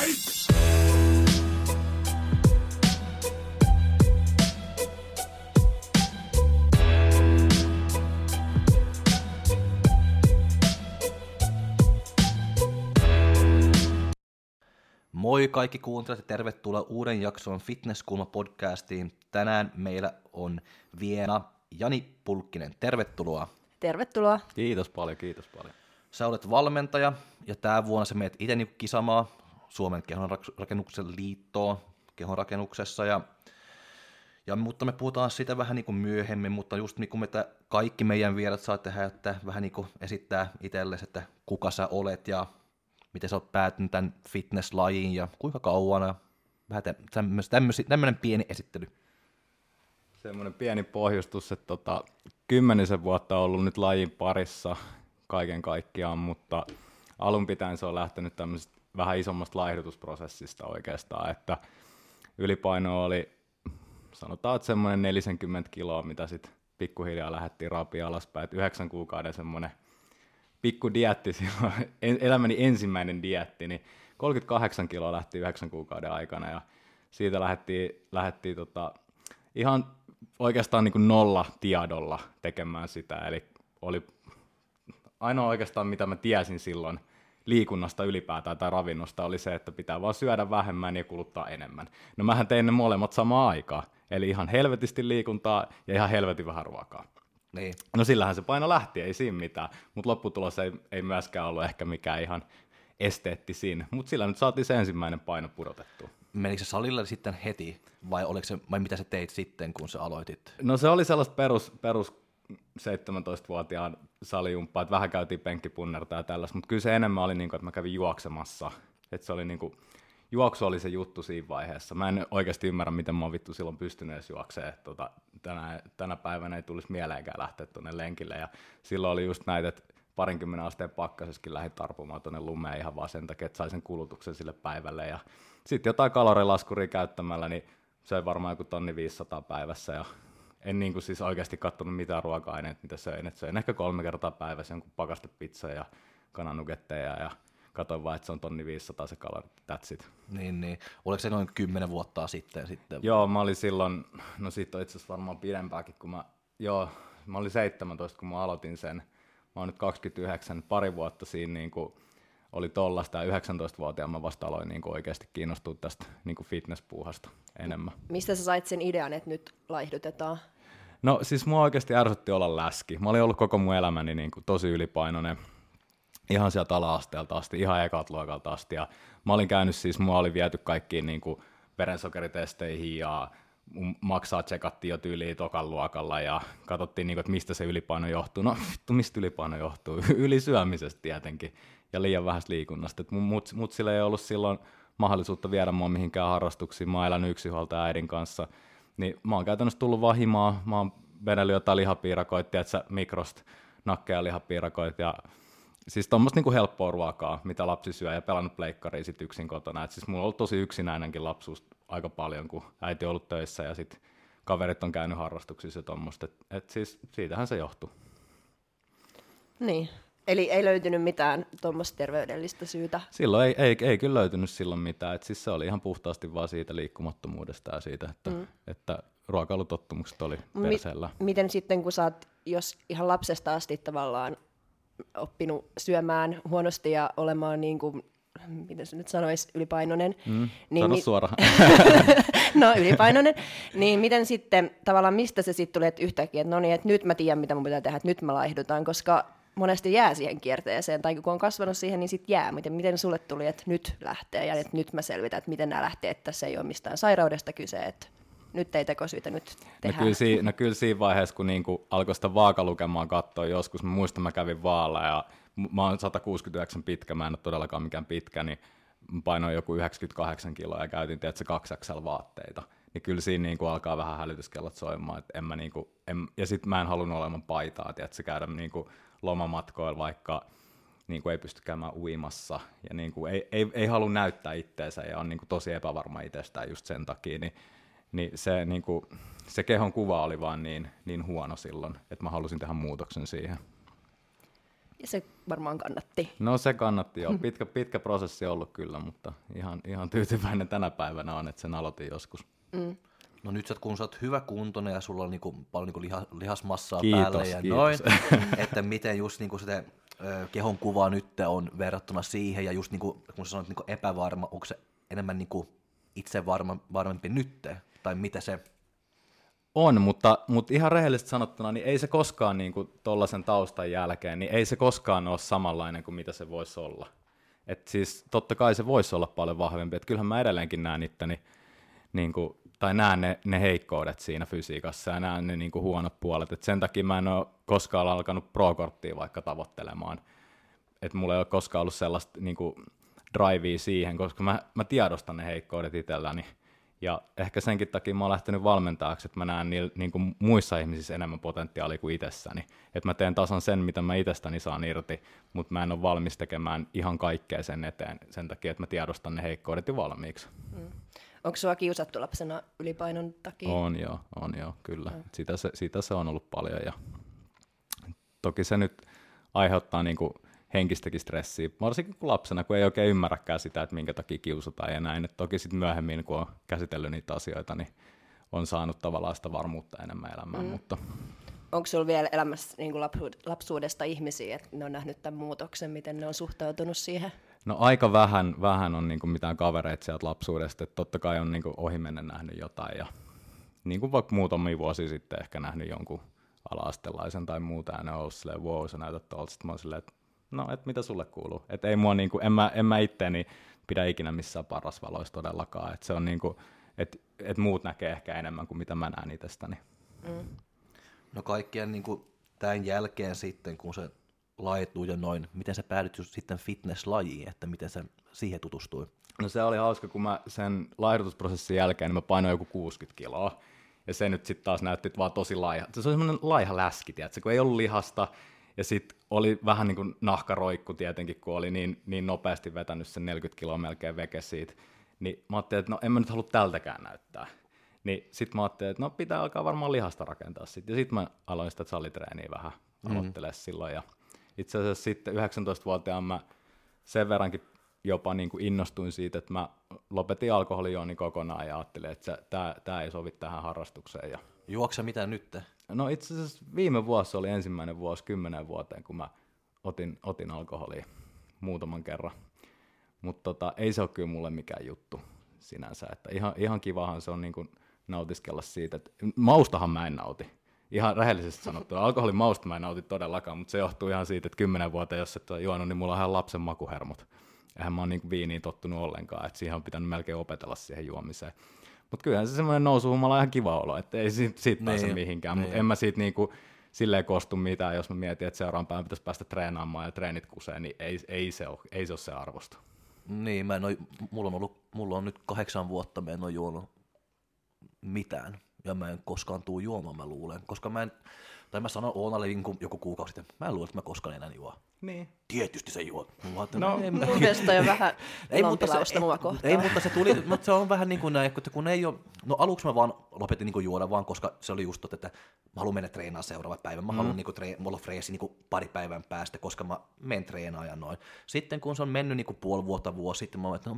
Moi kaikki kuuntelijat ja tervetuloa uuden jakson Fitnesskulma-podcastiin. Tänään meillä on viena Jani Pulkkinen. Tervetuloa. Tervetuloa. Kiitos paljon, kiitos paljon. Sä olet valmentaja ja tämä vuonna sä menet itse niinku kisamaan Suomen kehonrakennuksen liittoon kehonrakennuksessa. Ja, ja, mutta me puhutaan siitä vähän niin kuin myöhemmin, mutta just niin kuin me kaikki meidän vierat saa tehdä, että vähän niin kuin esittää itsellesi, että kuka sä olet ja miten sä oot päätynyt tämän fitness-lajiin ja kuinka kauan ja vähän tämmöinen pieni esittely. Semmoinen pieni pohjustus, että tota, kymmenisen vuotta on ollut nyt lajin parissa kaiken kaikkiaan, mutta alun pitäen se on lähtenyt tämmöisestä vähän isommasta laihdutusprosessista oikeastaan, että ylipaino oli sanotaan, että semmoinen 40 kiloa, mitä sitten pikkuhiljaa lähdettiin rapia alaspäin, että yhdeksän kuukauden semmoinen pikku dietti silloin, elämäni ensimmäinen dietti, niin 38 kiloa lähti yhdeksän kuukauden aikana ja siitä lähdettiin, lähdettiin tota, ihan oikeastaan niin kuin nolla tiedolla tekemään sitä, eli oli ainoa oikeastaan mitä mä tiesin silloin liikunnasta ylipäätään tai ravinnosta oli se, että pitää vaan syödä vähemmän ja kuluttaa enemmän. No mähän tein ne molemmat samaan aikaan, eli ihan helvetisti liikuntaa ja ihan helvetin vähän ruokaa. Niin. No sillähän se paino lähti, ei siinä mitään, mutta lopputulos ei, ei myöskään ollut ehkä mikään ihan esteettisin, mutta sillä nyt saatiin se ensimmäinen paino pudotettua. Menikö se salille sitten heti vai, oliko se, vai mitä sä teit sitten, kun sä aloitit? No se oli sellaista perus, perus 17-vuotiaan salijumppaa, että vähän käytiin penkkipunnerta ja tällaista, mutta kyllä se enemmän oli niin kuin, että mä kävin juoksemassa, että se oli niin kuin, juoksu oli se juttu siinä vaiheessa. Mä en oikeasti ymmärrä, miten mä oon vittu silloin pystynyt edes juoksemaan. Tota, tänä, tänä päivänä ei tulisi mieleenkään lähteä tuonne lenkille. Ja silloin oli just näitä, että parinkymmenen asteen pakkasessakin lähdin tarpumaan tuonne lumeen ihan vaan sen takia, että sai sen kulutuksen sille päivälle. Ja sitten jotain kalorilaskuria käyttämällä, niin söin varmaan joku tonni 500 päivässä. Ja en niin kuin siis oikeasti katsonut mitään ruoka-aineita, mitä söin. Et söin ehkä kolme kertaa päivässä jonkun pakastepizza ja kananugetteja ja katsoin vaan, että se on tonni 500 se kalori, that's it. Niin, niin. Oliko se noin 10 vuotta sitten? sitten? Joo, mä olin silloin, no siitä on itse asiassa varmaan pidempääkin, kun mä, joo, mä olin 17, kun mä aloitin sen. Mä oon nyt 29, pari vuotta siinä niin kuin oli tollasta ja 19-vuotiaana mä vasta aloin niin kuin oikeasti kiinnostua tästä niin kuin fitnesspuuhasta enemmän. Mistä sä sait sen idean, että nyt laihdutetaan? No siis mua oikeasti ärsytti olla läski. Mä olin ollut koko mun elämäni niin kuin tosi ylipainoinen ihan sieltä ala-asteelta asti, ihan ekat luokalta asti. Ja mä olin käynyt siis, mua oli viety kaikkiin niin kuin verensokeritesteihin ja maksaa tsekattiin jo tyyliin tokan luokalla ja katsottiin, niin kuin, että mistä se ylipaino johtuu. No vittu, mistä ylipaino johtuu? Ylisyömisestä tietenkin ja liian vähän liikunnasta. Et mut, mut sillä ei ollut silloin mahdollisuutta viedä mua mihinkään harrastuksiin. Mä elänyt yksinhuolta äidin kanssa. Niin mä oon käytännössä tullut vahimaa. Mä oon vedellyt jotain lihapiirakoita, että mikrost nakkeja lihapiirakoita ja siis tuommoista niinku helppoa ruokaa, mitä lapsi syö, ja pelannut pleikkaria sit yksin kotona. Et siis mulla on ollut tosi yksinäinenkin lapsuus aika paljon, kun äiti on ollut töissä ja sitten kaverit on käynyt harrastuksissa ja tuommoista. Et, et siis siitähän se johtuu. Niin, Eli ei löytynyt mitään tuommoista terveydellistä syytä? Silloin ei, ei, ei kyllä löytynyt silloin mitään. Et siis se oli ihan puhtaasti vaan siitä liikkumattomuudesta ja siitä, että, mm. että ruokailutottumukset oli perseellä. Mi- miten sitten, kun sä oot, jos ihan lapsesta asti tavallaan oppinut syömään huonosti ja olemaan niin kuin, miten se nyt sanoisi, ylipainoinen. Mm, niin, sano mi- suoraan. no ylipainoinen. Niin miten sitten, tavallaan mistä se sitten tuli, että yhtäkkiä, että no niin, että nyt mä tiedän, mitä mun pitää tehdä, että nyt mä laihdutan, koska monesti jää siihen kierteeseen, tai kun on kasvanut siihen, niin sitten jää. Miten, miten sulle tuli, että nyt lähtee, ja että nyt mä selvitän, että miten nämä lähtee, että tässä ei ole mistään sairaudesta kyse, että nyt ei tekosyitä, nyt tehdään. No kyllä, siinä, no kyllä siinä vaiheessa, kun niinku alkoi sitä vaakalukemaa katsoa joskus, mä muistan, mä kävin vaalla ja mä oon 169 pitkä, mä en ole todellakaan mikään pitkä, niin painoin joku 98 kiloa ja käytin tietysti 2 XL vaatteita. Niin kyllä siinä niinku alkaa vähän hälytyskellot soimaan, että en mä niinku, en, ja sitten mä en halunnut olemaan paitaa, tiedätkö, käydä niinku lomamatkoilla vaikka niin kuin ei pysty käymään uimassa ja niin kuin ei, ei, ei halua näyttää itteensä ja on niin kuin tosi epävarma itsestään just sen takia, niin niin se, niin kuin, se kehon kuva oli vaan niin, niin huono silloin, että mä halusin tehdä muutoksen siihen. Ja se varmaan kannatti. No se kannatti jo. Pitkä, pitkä prosessi ollut kyllä, mutta ihan, ihan tyytyväinen tänä päivänä on, että sen aloitin joskus. Mm. No nyt sä, kun sä oot hyvä kuntoinen ja sulla on niinku paljon niinku liha, lihasmassaa Kiitos, päällä ja kiitos. noin, että miten just niinku sitä ö, kehon kuva nyt on verrattuna siihen ja just niinku, kun sä sanoit niinku epävarma, onko se enemmän niinku itse varma, varmempi nytte? Tai mitä se, On, mutta, mutta ihan rehellisesti sanottuna, niin ei se koskaan niin kuin tollaisen taustan jälkeen, niin ei se koskaan ole samanlainen kuin mitä se voisi olla. Et siis totta kai se voisi olla paljon vahvempi, että kyllähän mä edelleenkin näen itteni, niin kuin, tai näen ne, ne heikkoudet siinä fysiikassa ja näen ne niin kuin huonot puolet. Et sen takia mä en ole koskaan alkanut pro-korttia vaikka tavoittelemaan. Että mulla ei ole koskaan ollut sellaista niin kuin, drivea siihen, koska mä, mä tiedostan ne heikkoudet itselläni. Ja ehkä senkin takia mä oon lähtenyt valmentajaksi, että mä näen niillä, niin kuin muissa ihmisissä enemmän potentiaalia kuin itsessäni. Että mä teen tasan sen, mitä mä itsestäni saan irti, mutta mä en ole valmis tekemään ihan kaikkea sen eteen sen takia, että mä tiedostan ne heikkoudet jo valmiiksi. Onko sua kiusattu lapsena ylipainon takia? On joo, on joo, kyllä. Sitä, se, sitä se on ollut paljon ja toki se nyt aiheuttaa niin kuin henkistäkin stressiä, varsinkin kun lapsena, kun ei oikein ymmärräkään sitä, että minkä takia kiusataan ja näin. Et toki sitten myöhemmin, kun on käsitellyt niitä asioita, niin on saanut tavallaan sitä varmuutta enemmän elämään, mm. mutta Onko sulla vielä elämässä niin kuin lapsuudesta ihmisiä, että ne on nähnyt tämän muutoksen, miten ne on suhtautunut siihen? No aika vähän, vähän on niin kuin mitään kavereita sieltä lapsuudesta, että totta kai on niin kuin ohimennen nähnyt jotain ja niin kuin vaikka muutamia vuosia sitten ehkä nähnyt jonkun ala-astelaisen tai muuta ja ne on ollut silleen, wow, sä näytät tuolta, sitten mä oon silleen, että no, että mitä sulle kuuluu, että ei mua niin kuin, en mä, en mä itteeni pidä ikinä missään parasvaloissa todellakaan, että se on niin kuin, että, että muut näkee ehkä enemmän kuin mitä mä näen itsestäni. no kaikkien niinku tämän jälkeen sitten, kun se laituu ja noin, miten sä päädyt sitten fitnesslajiin, että miten sä siihen tutustui? No se oli hauska, kun mä sen laihdutusprosessin jälkeen niin mä painoin joku 60 kiloa. Ja se nyt sitten taas näytti vaan tosi laiha. Se oli semmoinen laiha läski, tiedätkö, kun ei ollut lihasta. Ja sitten oli vähän niin kuin nahkaroikku tietenkin, kun oli niin, niin nopeasti vetänyt sen 40 kiloa melkein veke siitä. Niin mä ajattelin, että no en mä nyt halua tältäkään näyttää. Niin sitten mä ajattelin, että no pitää alkaa varmaan lihasta rakentaa sitten. Ja sitten mä aloin sitä salitreeniä vähän aloittelemaan mm. silloin. Ja itse asiassa sitten 19-vuotiaan mä sen verrankin jopa niin kuin innostuin siitä, että mä lopetin alkoholijuoni kokonaan ja ajattelin, että tämä ei sovi tähän harrastukseen. Ja Juokse mitä nyt? No itse asiassa viime vuosi oli ensimmäinen vuosi kymmenen vuoteen, kun mä otin, otin alkoholia muutaman kerran. Mutta tota, ei se ole kyllä mulle mikään juttu sinänsä. Että ihan, ihan kivahan se on niin kuin nautiskella siitä, että maustahan mä en nauti. Ihan rehellisesti sanottuna. Alkoholin mausta mä en nauti todellakaan, mutta se johtuu ihan siitä, että kymmenen vuotta, jos et ole juonut, niin mulla on ihan lapsen makuhermot. Eihän mä oon niin viiniin tottunut ollenkaan, että siihen on pitänyt melkein opetella siihen juomiseen. Mutta kyllähän se semmoinen nousuhumala on ihan kiva olo, että ei siitä, siitä pääse Niin, mihinkään, mutta niin. en mä siitä niinku silleen kostu mitään, jos mä mietin, että seuraavan päivän pitäisi päästä treenaamaan ja treenit kusee, niin ei, ei, se, ole, ei se ole se arvosta. Niin, mä en oo, mulla, on ollut, mulla on nyt kahdeksan vuotta, mä en ole juonut mitään. Ja mä en koskaan tuu juomaan, mä luulen. Koska mä en, tai mä sanon Oonalle joku, kuukausi sitten, mä en luule, että mä koskaan enää juo. Niin. Tietysti se juo. Mä No, mä- Mun mielestä toi on vähän ei, mutta se, mua ei, kohtaan. ei, mutta se tuli, mutta se on vähän niin kuin näin, että kun ei ole, no aluksi mä vaan lopetin niin kuin juoda vaan, koska se oli just tot, että mä haluan mennä treenaamaan seuraava päivä, mä haluan niin kuin treen, olla freesi niin kuin pari päivän päästä, koska mä menen treenaamaan ja noin. Sitten kun se on mennyt niin kuin puoli vuotta, vuosi sitten, mä oon, että no,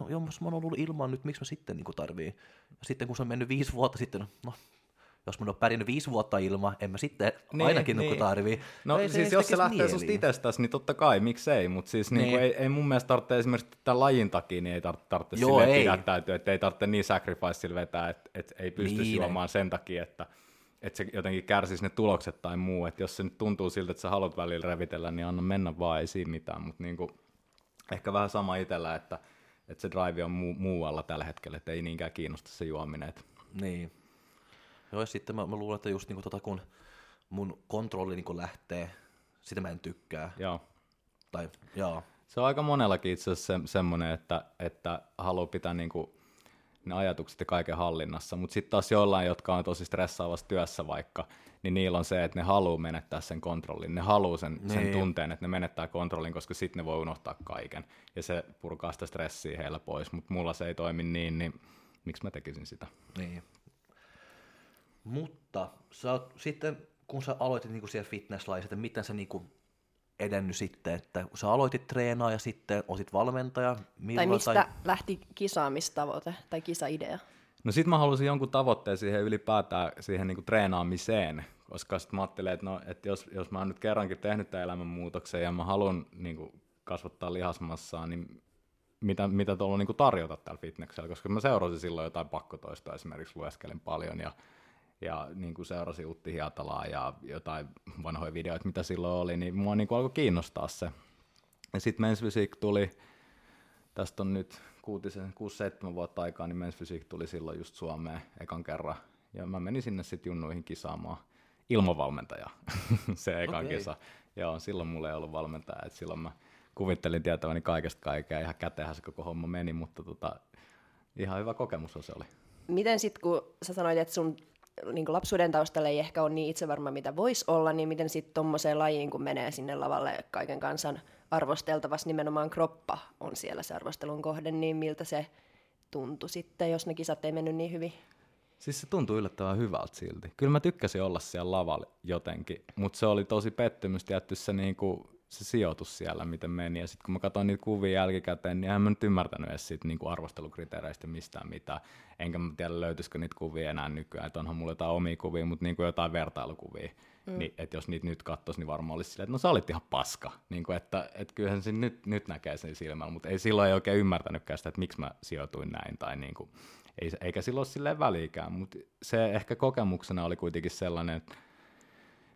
no jos mä oon ollut ilman nyt, miksi mä sitten niin kuin tarvii? Ja sitten kun se on mennyt viisi vuotta sitten, no jos mun on pärjännyt viisi vuotta ilman, en mä sitten niin, ainakin niin. tarvii. No ei, siis jos se lähtee susta itsestäsi, niin totta kai, miksei, mutta siis niin. Niin. Ei, ei mun mielestä tarvitse esimerkiksi tämän lajin takia, niin ei tarvitse, tarvitse Joo, silleen ei. pidättäytyä, että ei tarvitse niin sacrificeilla vetää, että, että ei pystyisi Niin, juomaan sen takia, että, että se jotenkin kärsisi ne tulokset tai muu, että jos se nyt tuntuu siltä, että sä haluat välillä revitellä, niin anna mennä vaan, ei siinä mitään, mutta niin kuin, ehkä vähän sama itsellä, että, että se drive on muu, muualla tällä hetkellä, että ei niinkään kiinnosta se juominen, että Niin. Joo, ja sitten mä, mä luulen, että just niinku tota, kun mun kontrolli niinku lähtee, sitä mä en tykkää. joo. Tai, joo. Se on aika monellakin itse asiassa se, semmoinen, että, että haluaa pitää niinku ne ajatukset ja kaiken hallinnassa, mutta sitten taas jollain, jotka on tosi stressaavassa työssä vaikka, niin niillä on se, että ne haluaa menettää sen kontrollin, ne haluaa sen, sen Niin. tunteen, että ne menettää kontrollin, koska sitten ne voi unohtaa kaiken, ja se purkaa sitä stressiä heillä pois, mutta mulla se ei toimi niin, niin miksi mä tekisin sitä? Niin. Mutta sä oot, sitten kun sä aloitit niinku siellä fitnesslajissa, että miten sä niinku edennyt sitten, että kun sä aloitit treenaa ja sitten osit valmentaja? Milloin, tai mistä tai... lähti kisaamistavoite tai kisaidea? No sit mä halusin jonkun tavoitteen siihen ylipäätään siihen niinku treenaamiseen, koska sit mä ajattelin, että, no, että jos, jos mä oon nyt kerrankin tehnyt tämän elämänmuutoksen ja mä haluan niinku kasvattaa lihasmassaa, niin mitä, mitä tuolla on niin tarjota tällä fitneksellä, koska mä seurasin silloin jotain pakkotoista esimerkiksi, lueskelin paljon ja, ja niin kuin seurasin Utti Hietalaa ja jotain vanhoja videoita, mitä silloin oli, niin mua niin kuin alkoi kiinnostaa se. Ja sitten Men's Physique tuli, tästä on nyt 6-7 vuotta aikaa, niin Men's Physique tuli silloin just Suomeen ekan kerran. Ja mä menin sinne sitten junnuihin kisaamaan ilmavalmentaja, se ekan okay. kisa. Joo, silloin mulla ei ollut valmentaja, että silloin mä kuvittelin tietäväni kaikesta kaikkea, ihan käteenhän se koko homma meni, mutta tota, ihan hyvä kokemus se oli. Miten sitten, kun sä sanoit, että sun niin lapsuuden taustalla ei ehkä ole niin itsevarma, mitä voisi olla, niin miten sitten tuommoiseen lajiin, kun menee sinne lavalle kaiken kansan arvosteltavasti, nimenomaan kroppa on siellä se arvostelun kohde, niin miltä se tuntui sitten, jos ne kisat ei mennyt niin hyvin? Siis se tuntui yllättävän hyvältä silti. Kyllä mä tykkäsin olla siellä lavalla jotenkin, mutta se oli tosi pettymys tietty se niinku se sijoitus siellä, miten meni. Ja sitten kun mä katsoin niitä kuvia jälkikäteen, niin en mä nyt ymmärtänyt edes siitä niin kuin arvostelukriteereistä mistään mitään. Enkä mä tiedä, löytyisikö niitä kuvia enää nykyään. Että onhan mulla jotain omia kuvia, mutta niin kuin jotain vertailukuvia. Mm. Niin, että jos niitä nyt katsoisi, niin varmaan olisi silleen, että no sä olit ihan paska. Niin kuin, että, että kyllähän se nyt, nyt näkee sen silmällä, mutta ei silloin ei oikein ymmärtänytkään sitä, että miksi mä sijoituin näin. Tai niin kuin, ei, eikä silloin ole silleen väliikään, mutta se ehkä kokemuksena oli kuitenkin sellainen, että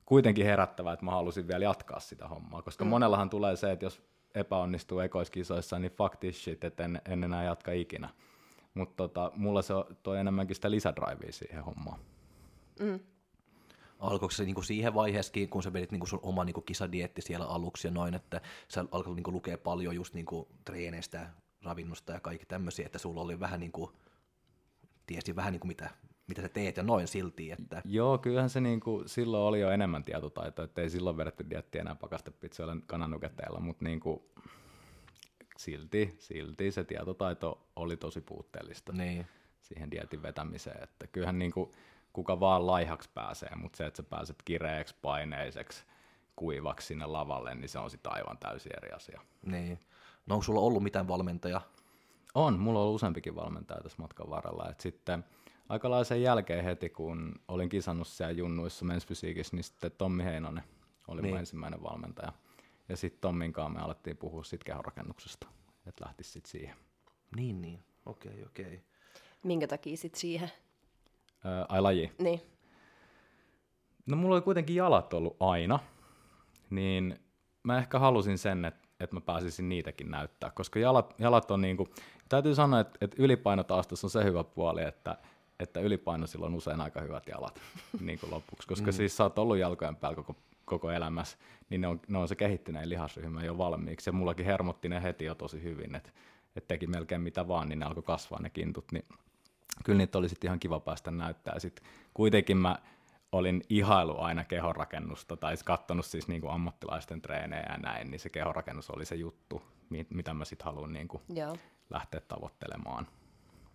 kuitenkin herättävää, että mä halusin vielä jatkaa sitä hommaa, koska mm. monellahan tulee se, että jos epäonnistuu ekoiskisoissa, niin fuck this shit, että en, en enää jatka ikinä. Mutta tota, mulla se toi enemmänkin sitä lisädraivia siihen hommaan. Mm. Alkoiko se niinku siihen vaiheeseen, kun sä vedit niinku sun oma niinku kisadietti siellä aluksi ja noin, että sä alkoi niinku lukea paljon just niinku treeneistä, ravinnosta ja kaikki tämmöisiä, että sulla oli vähän niinku, tiesi vähän niinku mitä mitä sä teet ja noin silti. Että... Joo, kyllähän se niinku, silloin oli jo enemmän tietotaitoa, että ei silloin vedetty dietti enää pakastepizzoilla kananuketteilla, mutta niinku, silti, silti se tietotaito oli tosi puutteellista niin. siihen dietin vetämiseen. Että kyllähän niinku, kuka vaan laihaksi pääsee, mutta se, että sä pääset kireeksi, paineiseksi, kuivaksi sinne lavalle, niin se on sitten aivan täysin eri asia. Niin. No onko sulla ollut mitään valmentaja? On, mulla on ollut useampikin valmentaja tässä matkan varrella. Et sitten aika lailla sen jälkeen heti, kun olin kisannut siellä junnuissa mensfysiikissä, niin sitten Tommi Heinonen oli niin. mun ensimmäinen valmentaja. Ja sitten Tommin kanssa me alettiin puhua sit kehonrakennuksesta, että lähtisi sitten siihen. Niin, niin. Okei, okay, okei. Okay. Minkä takia sitten siihen? Öö, ai laji? Niin. No mulla oli kuitenkin jalat ollut aina, niin mä ehkä halusin sen, että että mä pääsisin niitäkin näyttää, koska jalat, jalat on niinku, täytyy sanoa, että, että ylipainotaustas on se hyvä puoli, että että ylipaino silloin on usein aika hyvät jalat niin kuin lopuksi, koska mm. siis sä oot ollut jalkojen päällä koko, koko elämässä, niin ne on, ne on se kehittyneen lihasryhmä jo valmiiksi, ja mullakin hermotti ne heti jo tosi hyvin, että et teki melkein mitä vaan, niin ne alkoi kasvaa ne kintut, niin kyllä niitä oli sitten ihan kiva päästä näyttää. Sitten kuitenkin mä olin ihailu aina kehonrakennusta, tai katsonut siis niin kuin ammattilaisten treenejä ja näin, niin se kehonrakennus oli se juttu, mitä mä sitten haluan niin kuin lähteä tavoittelemaan.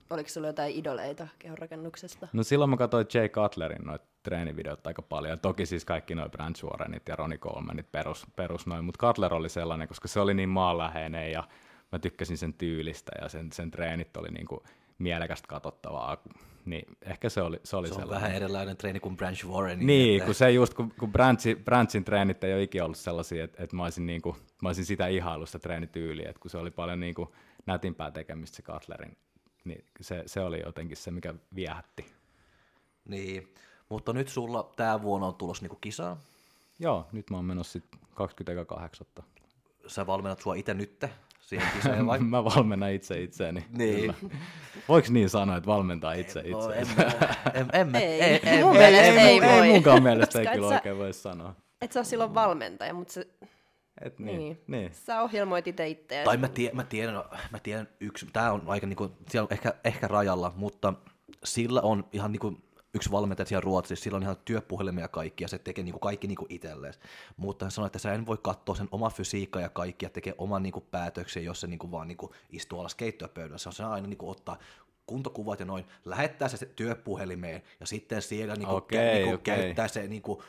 Oliko sulla jotain idoleita kehonrakennuksesta? No silloin mä katsoin Jay Cutlerin noita treenivideot aika paljon. Toki siis kaikki noin Brand Warrenit ja Ronnie Colemanit perus, perus noin, mutta Cutler oli sellainen, koska se oli niin maanläheinen ja mä tykkäsin sen tyylistä ja sen, sen treenit oli niin kuin mielekästä katsottavaa. Niin ehkä se oli, se oli se on sellainen. vähän erilainen treeni kuin Branch Warren. Niin, että... kun se just, kun, kun Branchin, Branchin treenit ei ole ikinä ollut sellaisia, että, että mä, olisin niin kuin, mä olisin sitä ihailusta treenityyliä, että kun se oli paljon niin kuin nätimpää tekemistä se Cutlerin niin se, se oli jotenkin se, mikä viehätti. Niin, mutta nyt sulla tämä vuonna on tulos niinku kisaa. Joo, nyt mä oon menossa sitten 28. Sä valmennat sua itse nytte siihen kisaan vai? mä valmennan itse itseäni. Niin. Voiko niin sanoa, että valmentaa itse itse? No, en, en, en, ei, ei, ei, mun ei, ei, ei, ei, munkaan mielestä ei kyllä oikein voi sanoa. Et sä ole silloin valmentaja, mutta se et niin, niin. niin. Sä ohjelmoit itse itseäsi. Tai mä, tie, mä, tiedän, mä tiedän yksi, tää on aika niinku, siellä on ehkä, ehkä rajalla, mutta sillä on ihan niinku, yksi valmentaja siellä Ruotsissa, sillä on ihan työpuhelimia kaikki ja se tekee niinku kaikki niinku itselleen. Mutta hän sanoi, että sä en voi katsoa sen oma fysiikka ja kaikki ja tekee oman niinku päätöksen, jos se niinku vaan niinku istuu alas keittiöpöydällä. Se on aina niinku ottaa kuntokuvat ja noin, lähettää se työpuhelimeen ja sitten siellä niinku, okay, kä- niinku okay. käyttää se, niinku,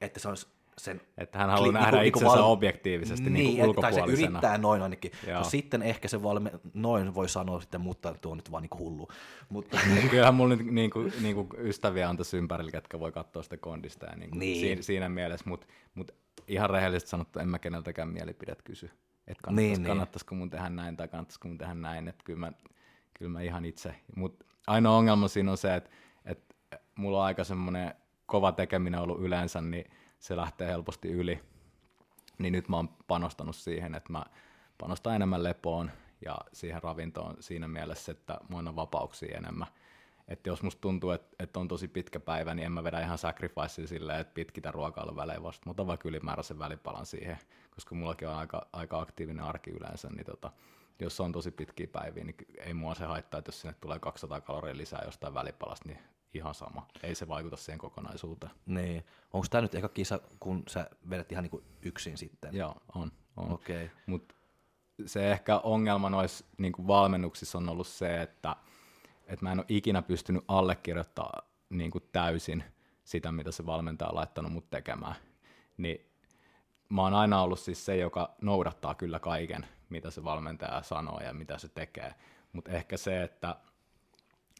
että se olisi sen Että hän haluaa Kli- nähdä niinku- niinku itsensä val- objektiivisesti niin, niin, niin että- tai se yrittää noin ainakin. Joo. No sitten ehkä se valme, noin voi sanoa sitten, mutta tuo on nyt vaan niin hullu. Mutta Mut kyllähän mulla nyt niinku, niinku ystäviä on tässä ympärillä, ketkä voi katsoa sitä kondista ja niinku Niin. siinä, siinä, mielessä, mutta mut ihan rehellisesti sanottu, en mä keneltäkään mielipidet kysy. Että kannattais, Niin, niin, niin. kannattaisiko mun tehdä näin tai kannattaisiko mun tehdä näin, että kyllä mä, kyllä mä ihan itse. Mutta ainoa ongelma siinä on se, että et mulla on aika semmoinen kova tekeminen ollut yleensä, niin se lähtee helposti yli. Niin nyt mä oon panostanut siihen, että mä panostan enemmän lepoon ja siihen ravintoon siinä mielessä, että mulla on vapauksia enemmän. Että jos musta tuntuu, että, että on tosi pitkä päivä, niin en mä vedä ihan sacrificea silleen, että pitkitä ruokailun välein vasta. Mä vaikka ylimääräisen välipalan siihen, koska mullakin on aika, aika aktiivinen arki yleensä, niin tota, jos on tosi pitkiä päiviä, niin ei mua se haittaa, että jos sinne tulee 200 kaloria lisää jostain välipalasta, niin ihan sama. Ei se vaikuta siihen kokonaisuuteen. niin, onko tämä nyt eka kisa, kun sä vedät ihan niin yksin sitten? Joo, on. on. Okei. Okay. Mutta se ehkä ongelma noissa niin valmennuksissa on ollut se, että, että mä en ole ikinä pystynyt allekirjoittamaan niin kuin täysin sitä, mitä se valmentaja on laittanut mut tekemään. Niin mä oon aina ollut siis se, joka noudattaa kyllä kaiken, mitä se valmentaja sanoo ja mitä se tekee. Mutta ehkä se, että,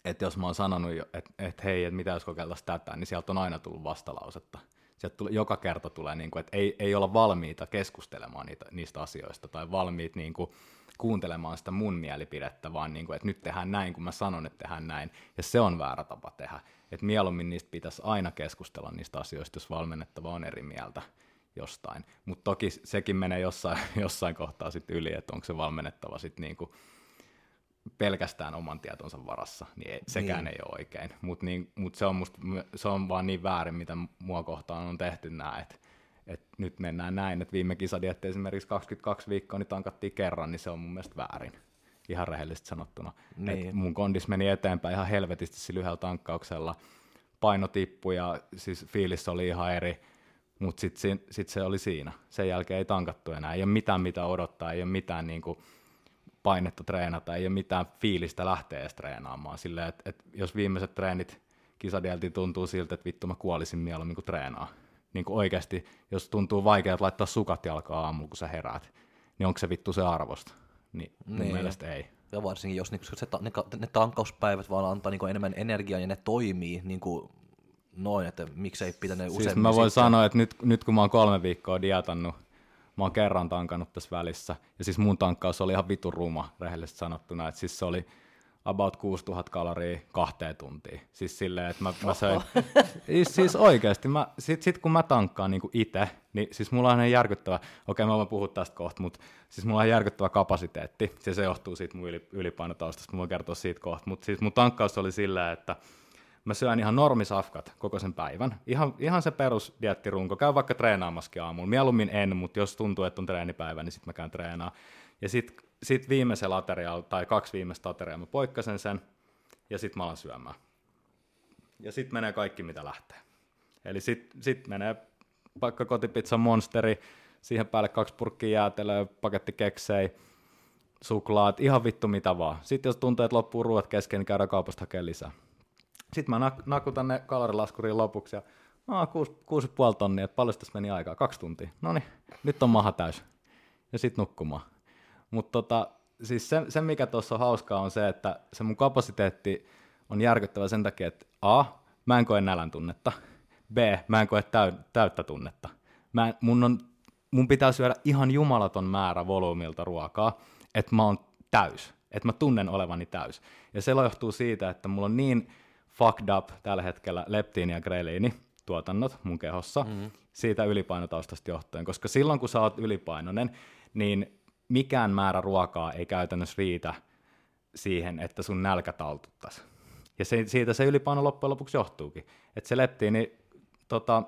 että jos mä oon sanonut, että, että hei, että mitä jos kokeiltaisiin tätä, niin sieltä on aina tullut vastalausetta. Sieltä tulee, joka kerta tulee, niin kuin, että ei, ei olla valmiita keskustelemaan niitä, niistä asioista tai valmiit niin kuin, kuuntelemaan sitä mun mielipidettä, vaan niin kuin, että nyt tehdään näin, kun mä sanon, että tehdään näin. Ja se on väärä tapa tehdä. Että mieluummin niistä pitäisi aina keskustella niistä asioista, jos valmennettava on eri mieltä jostain. Mutta toki sekin menee jossain, jossain kohtaa sitten yli, että onko se valmennettava sitten niinku pelkästään oman tietonsa varassa, niin ei, sekään Niin. ei ole oikein. Mutta niin, mut se, on musta, se on vaan niin väärin, mitä mua kohtaan on tehty nämä, että et nyt mennään näin, että viime kisadietti esimerkiksi 22 viikkoa, niin tankattiin kerran, niin se on mun mielestä väärin. Ihan rehellisesti sanottuna. Niin. Et mun kondis meni eteenpäin ihan helvetisti sillä yhdellä tankkauksella. Paino tippui ja siis fiilis oli ihan eri, mutta sitten sit se oli siinä. Sen jälkeen ei tankattu enää. Ei ole mitään mitä odottaa, ei ole mitään niinku painetta treenata, ei ole mitään fiilistä lähteä edes treenaamaan. Silleen, että et jos viimeiset treenit kisadieltiin tuntuu siltä, että vittu mä kuolisin mieluummin kuin treenaa. Niin kuin oikeasti, jos tuntuu vaikeaa laittaa sukat jalkaa aamulla, kun sä heräät, niin onko se vittu se arvosta? Niin mun Niin. mielestä ei. Ja varsinkin, jos niinku se, ta- ne, ka- ne tankkauspäivät vaan antaa niinku enemmän energiaa ja ne toimii niinku noin, että miksei pitänyt Siis useammin mä voin sitten- sanoa, että nyt, nyt kun mä oon kolme viikkoa dietannut, mä oon kerran tankannut tässä välissä, ja siis mun tankkaus oli ihan vitun ruma, rehellisesti sanottuna, että siis se oli about 6000 kaloria kahteen tuntiin. Siis silleen, että mä, mä söin, siis, siis oikeasti, mä, sit, sit kun mä tankkaan niin itse, niin siis mulla on ihan järkyttävä, okei mä voin puhua tästä kohta, mutta siis mulla on järkyttävä kapasiteetti, siis se johtuu siitä mun yli, ylipainotaustasta, mä voin kertoa siitä kohta, mutta siis mun tankkaus oli silleen, että mä syön ihan normisafkat koko sen päivän. Ihan, ihan se perus diettirunko. Käyn vaikka treenaamaskin aamulla. Mieluummin en, mutta jos tuntuu, että on treenipäivä, niin sitten mä käyn treenaa. Ja sitten sit viimeisellä aterialla, tai kaksi viimeistä ateriaa, mä poikkasen sen, ja sitten mä alan syömään. Ja sitten menee kaikki, mitä lähtee. Eli sitten sit menee vaikka kotipizza monsteri, siihen päälle kaksi purkkia jäätelöä, paketti keksei, suklaat, ihan vittu mitä vaan. Sitten jos tuntuu, että loppuu ruoat kesken, niin käydään kaupasta hakemaan lisää. Sitten mä nak- nakutan ne kalorilaskuriin lopuksi ja aa, kuusi, kuusi puoli tonnia, että paljon tässä meni aikaa, kaksi tuntia. No niin, nyt on maha täys. Ja sitten nukkumaan. Mutta tota, siis se, se, mikä tuossa on hauskaa, on se, että se mun kapasiteetti on järkyttävä sen takia, että A, mä en koe nälän tunnetta. B, mä en koe täy, täyttä tunnetta. Mä, en- mun, on, mun pitää syödä ihan jumalaton määrä volyymilta ruokaa, että mä oon täys. Että mä tunnen olevani täys. Ja se johtuu siitä, että mulla on niin fucked up tällä hetkellä leptiini ja greliini tuotannot mun kehossa mm-hmm. siitä ylipainotaustasta johtuen. Koska silloin, kun sä oot ylipainoinen, niin mikään määrä ruokaa ei käytännössä riitä siihen, että sun nälkä taltuttaisi. Ja se, siitä se ylipaino loppujen lopuksi johtuukin. Että se leptiini, tota,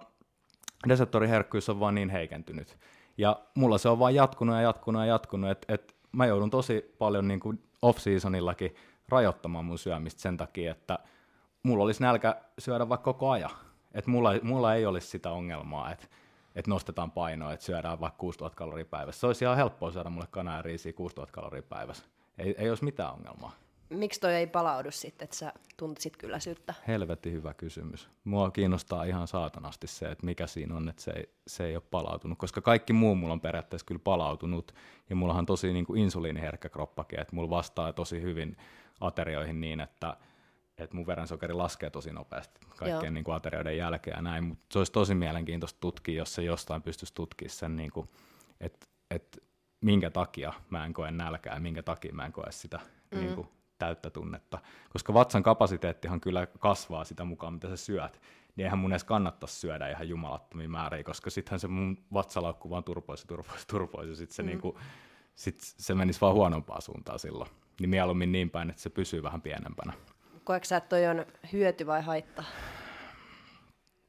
reseptoriherkkyys on vaan niin heikentynyt. Ja mulla se on vaan jatkunut ja jatkunut ja jatkunut, että et mä joudun tosi paljon niin kuin off-seasonillakin rajoittamaan mun syömistä sen takia, että mulla olisi nälkä syödä vaikka koko ajan. Että mulla, ei- mulla ei olisi sitä ongelmaa, että että nostetaan painoa, että syödään vaikka 6000 kaloria päivässä. Se olisi ihan helppoa syödä mulle kanaa ja riisiä 6000 kaloria päivässä. Ei, ei olisi mitään ongelmaa. miksi toi ei palaudu sitten, että sä tuntisit kylläisyyttä? Helvetti hyvä kysymys. Mua kiinnostaa ihan saatanasti se, että mikä siinä on, että se ei, se ei ole palautunut, koska kaikki muu mulla on periaatteessa kyllä palautunut, ja mulla on tosi niin kuin insuliiniherkkä kroppakin, että mulla vastaa tosi hyvin aterioihin niin, että, että mun verensokeri laskee tosi nopeasti kaikkien niin kuin aterioiden jälkeen ja näin, mutta se olisi tosi mielenkiintoista tutkia, jos se jostain pystyisi tutkimaan sen, niin kuin, että, että minkä takia mä en koe nälkää ja minkä takia mä en koe sitä mm. niin kuin, täyttä tunnetta. Koska vatsan kapasiteettihan kyllä kasvaa sitä mukaan, mitä sä syöt, niin eihän mun edes kannattaisi syödä ihan jumalattomia määriä, koska sittenhän se mun vatsalaukku vaan turpoisi, turpoisi, turpoisi, ja sitten se, mm. niinku, sit se menisi vaan huonompaa suuntaan silloin. Niin mieluummin niin päin, että se pysyy vähän pienempänä. Koetko sä, että toi on hyöty vai haitta?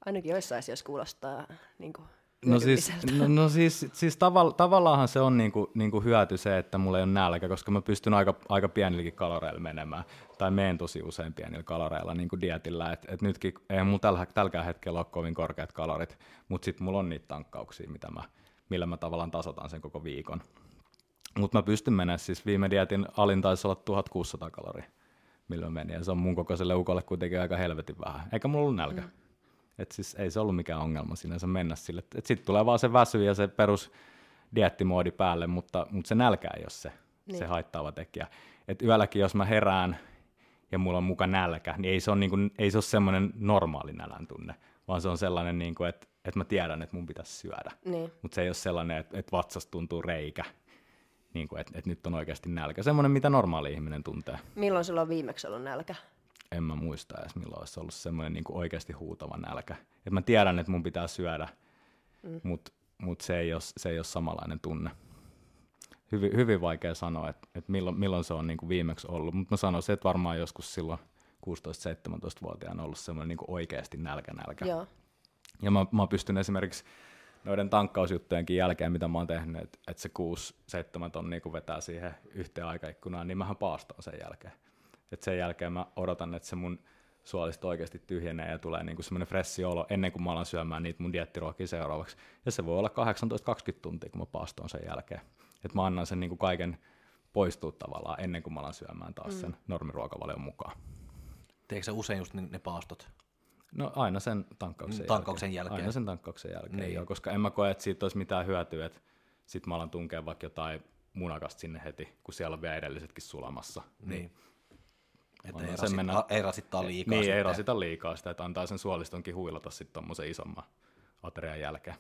Ainakin joissain asioissa kuulostaa niin kuin No siis, no, no siis, siis tavall, tavallaanhan se on niinku, niinku hyöty se, että mulla ei ole nälkä, koska mä pystyn aika, aika pienilläkin kaloreilla menemään. Tai meen tosi usein pienillä kaloreilla niin dietillä. Et, et nytkin, ei mulla tällä, tälläkään hetkellä ole kovin korkeat kalorit, mutta sitten mulla on niitä tankkauksia, mitä mä, millä mä tavallaan tasotan sen koko viikon. Mutta mä pystyn menemään, siis viime dietin alin taisi olla 1600 kaloria, millä mä menin. Ja se on mun kokoiselle ukolle kuitenkin aika helvetin vähän. Eikä mulla ollut nälkä. Mm. Et siis ei se ollut mikään ongelma sinänsä mennä sille. Sitten tulee vaan se väsy ja se perus diettimoodi päälle, mutta, mutta se nälkä ei ole se, niin. se haittaava tekijä. Et yölläkin, jos mä herään ja mulla on muka nälkä, niin ei se ole, niin kuin, ei se ole semmoinen normaali nälän tunne, vaan se on sellainen, niin kuin, että, että mä tiedän, että mun pitäisi syödä. Niin. Mutta se ei ole sellainen, että, että vatsasta tuntuu reikä, niin kuin, että, että nyt on oikeasti nälkä. Semmoinen, mitä normaali ihminen tuntee. Milloin sulla on viimeksi ollut nälkä? en mä muista edes milloin olisi ollut semmoinen niin oikeasti huutava nälkä. Et mä tiedän, että mun pitää syödä, mm. mutta mut se, ei ole, se ei ole samanlainen tunne. Hyvin, hyvin vaikea sanoa, että, että milloin, milloin se on niin kuin viimeksi ollut, mutta mä sanoisin, että varmaan joskus silloin 16-17-vuotiaana ollut semmoinen niin oikeasti nälkä-nälkä. Joo. Ja mä, mä pystyn esimerkiksi noiden tankkausjuttujenkin jälkeen, mitä mä oon tehnyt, että, että se 6-7 tonnia kun vetää siihen yhteen aikaikkunaan, niin mähän paaston sen jälkeen että sen jälkeen mä odotan, että se mun suolisto oikeasti tyhjenee ja tulee niinku semmoinen fressi olo ennen kuin mä alan syömään niitä mun diettiruokia seuraavaksi. Ja se voi olla 18-20 tuntia, kun mä paastoon sen jälkeen. Että mä annan sen niinku kaiken poistua tavallaan ennen kuin mä alan syömään taas mm. sen normiruokavalion mukaan. Teekö sä usein just ne paastot? No aina sen tankkauksen, tankkauksen jälkeen. jälkeen. Aina sen tankkauksen jälkeen, niin. joo, koska en mä koe, että siitä olisi mitään hyötyä, että sit mä alan tunkea vaikka jotain munakasta sinne heti, kun siellä on vielä edellisetkin sulamassa. Niin. Että ei, rasit, mennä, ei rasittaa liikaa. Niin, sitten. ei rasita liikaa sitä, että antaa sen suolistonkin huilata sitten tuommoisen isomman aterian jälkeen.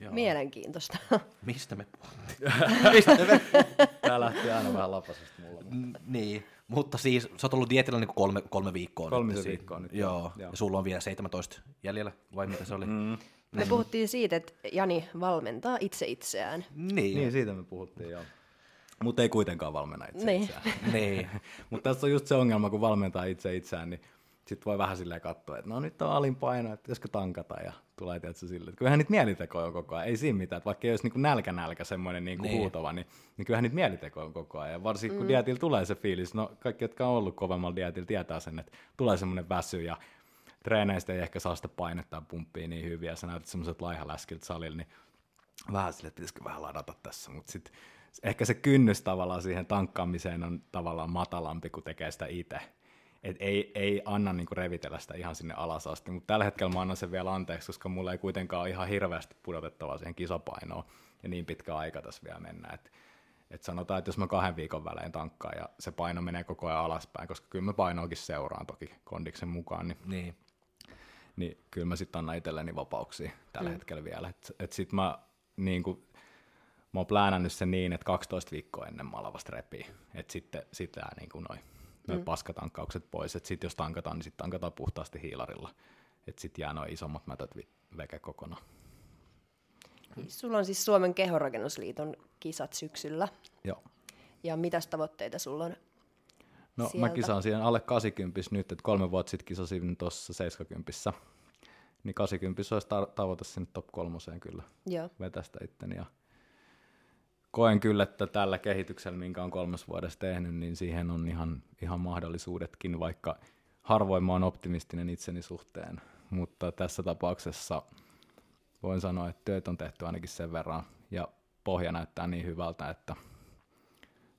Joo. Mielenkiintoista. Mistä me puhuttiin? Mistä me Tää lähti aina vähän lapasesta mulla. Mutta. Niin, mutta siis sä oot ollut dietillä niin kolme, kolme viikkoa. Kolme nyt, viikkoa nyt. Joo. joo, ja sulla on vielä 17 jäljellä, vai mitä se oli? Mm. Me mm. puhuttiin siitä, että Jani valmentaa itse itseään. Niin, niin siitä me puhuttiin, joo. Mutta ei kuitenkaan valmenna itse niin. itseään. niin. Mutta tässä on just se ongelma, kun valmentaa itse itseään, niin sitten voi vähän silleen katsoa, että no nyt on alin paino, että pitäisikö tankata ja tulee tietysti silleen, että kyllähän niitä mielitekoja on koko ajan, ei siinä mitään, että vaikka ei olisi niin nälkä nälkä semmoinen niin niin. huutava, niin, niin kyllähän niitä mielitekoja on koko ajan. Ja varsinkin kun mm. dietillä tulee se fiilis, no kaikki, jotka on ollut kovemmalla dietillä, tietää sen, että tulee semmoinen väsy ja treeneistä ei ehkä saa sitä painetta pumppiin niin hyvin ja sä näytät semmoiset laihaläskiltä salilla, niin vähän silleen, että pitäisikö vähän ladata tässä, mutta sitten ehkä se kynnys tavallaan siihen tankkaamiseen on tavallaan matalampi, kun tekee sitä itse. Et ei, ei anna niinku revitellä sitä ihan sinne alas asti, mutta tällä hetkellä mä annan sen vielä anteeksi, koska mulla ei kuitenkaan ole ihan hirveästi pudotettavaa siihen kisapainoon, ja niin pitkä aika tässä vielä mennä. Et, et sanotaan, että jos mä kahden viikon välein tankkaan ja se paino menee koko ajan alaspäin, koska kyllä mä painoakin seuraan toki kondiksen mukaan, niin, niin. niin kyllä mä sitten annan itselleni vapauksia tällä mm. hetkellä vielä. Et, et sit mä niin kuin, mä oon pläänännyt sen niin, että 12 viikkoa ennen mä alan repii. Että sitten sit jää niin kuin noin mm. paskatankkaukset pois. Että sitten jos tankataan, niin sitten tankataan puhtaasti hiilarilla. Että sitten jää noin isommat mätöt veke kokonaan. Niin, sulla on siis Suomen kehorakennusliiton kisat syksyllä. Joo. Ja mitäs tavoitteita sulla on No sieltä? mä kisaan siihen alle 80 nyt, että kolme vuotta sitten kisasin tuossa 70 niin 80 olisi tavoite sinne top kolmoseen kyllä Joo. vetästä itteni. Ja koen kyllä, että tällä kehityksellä, minkä on kolmas vuodessa tehnyt, niin siihen on ihan, ihan mahdollisuudetkin, vaikka harvoin mä oon optimistinen itseni suhteen. Mutta tässä tapauksessa voin sanoa, että työt on tehty ainakin sen verran, ja pohja näyttää niin hyvältä, että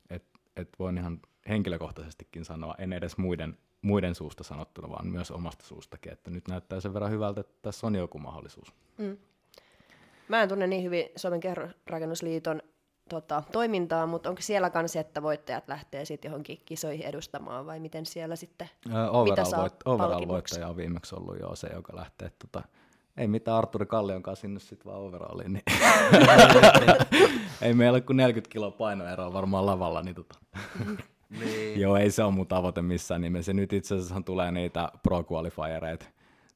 et, et voin ihan, henkilökohtaisestikin sanoa, en edes muiden, muiden suusta sanottuna, vaan myös omasta suustakin, että nyt näyttää sen verran hyvältä, että tässä on joku mahdollisuus. Mm. Mä en tunne niin hyvin Suomen kerrakennusliiton tota, toimintaa, mutta onko siellä kanssa, että voittajat lähtee sitten johonkin kisoihin edustamaan vai miten siellä sitten, Öö, overall, voit, overall voittaja on viimeksi ollut jo se, joka lähtee tota, ei mitään Arturi Kallion kanssa sinne sitten vaan overalliin, niin ei meillä ole kuin 40 kiloa painoeroa varmaan lavalla, niin tota. niin. Joo, ei se ole mun tavoite missään nimessä. Nyt itse asiassa tulee niitä pro qualifiereita,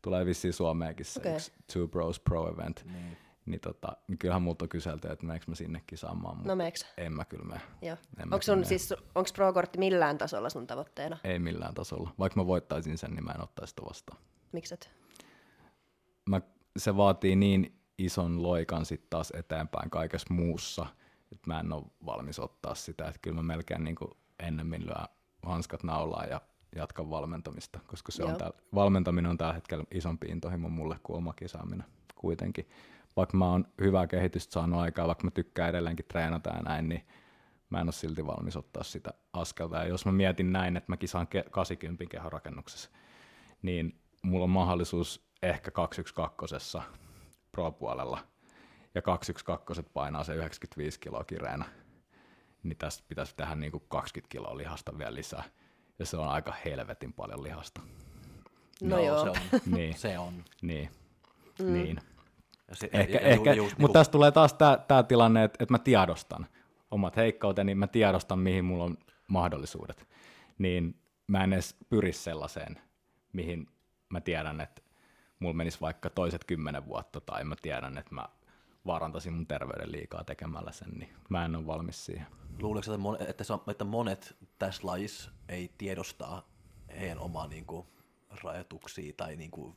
tulee vissiin Suomeenkin se okay. yksi Two Bros Pro Event. Niin. Niin, tota, niin kyllähän multa on kyselty, että meneekö mä sinnekin saamaan, mutta no meekö? en mä kyllä mene. Joo. Onko sun, siis, onks pro-kortti millään tasolla sun tavoitteena? Ei millään tasolla. Vaikka mä voittaisin sen, niin mä en ottaisi sitä vastaan. Mikset? Mä, se vaatii niin ison loikan sitten taas eteenpäin kaikessa muussa, että mä en ole valmis ottaa sitä. Että kyllä mä melkein niin kuin ennemmin lyö hanskat naulaa ja jatkan valmentamista, koska se on tää, valmentaminen on tällä hetkellä isompi intohimo mulle kuin oma kisaaminen kuitenkin vaikka mä oon hyvää kehitystä saanut aikaa, vaikka mä tykkään edelleenkin treenata ja näin, niin mä en ole silti valmis ottaa sitä askelta. Ja jos mä mietin näin, että mä kisaan 80 kehorakennuksessa, niin mulla on mahdollisuus ehkä 212 pro-puolella, ja 212 painaa se 95 kiloa kireenä, niin tästä pitäisi tehdä niin kuin 20 kiloa lihasta vielä lisää, ja se on aika helvetin paljon lihasta. No joo, joo. Se on. niin. se on. Niin. Mm. niin. Se, ehkä, ja, ehkä, just, mutta niinku... tässä tulee taas tämä tilanne, että, että mä tiedostan omat heikkouteni, mä tiedostan, mihin mulla on mahdollisuudet. Niin mä en edes pyri sellaiseen, mihin mä tiedän, että mulla menisi vaikka toiset kymmenen vuotta, tai mä tiedän, että mä vaarantaisin mun terveyden liikaa tekemällä sen, niin mä en ole valmis siihen. Luuletko, että, monet, että, että monet tässä lajissa ei tiedostaa heidän omaa niin kuin, rajoituksia tai niin kuin,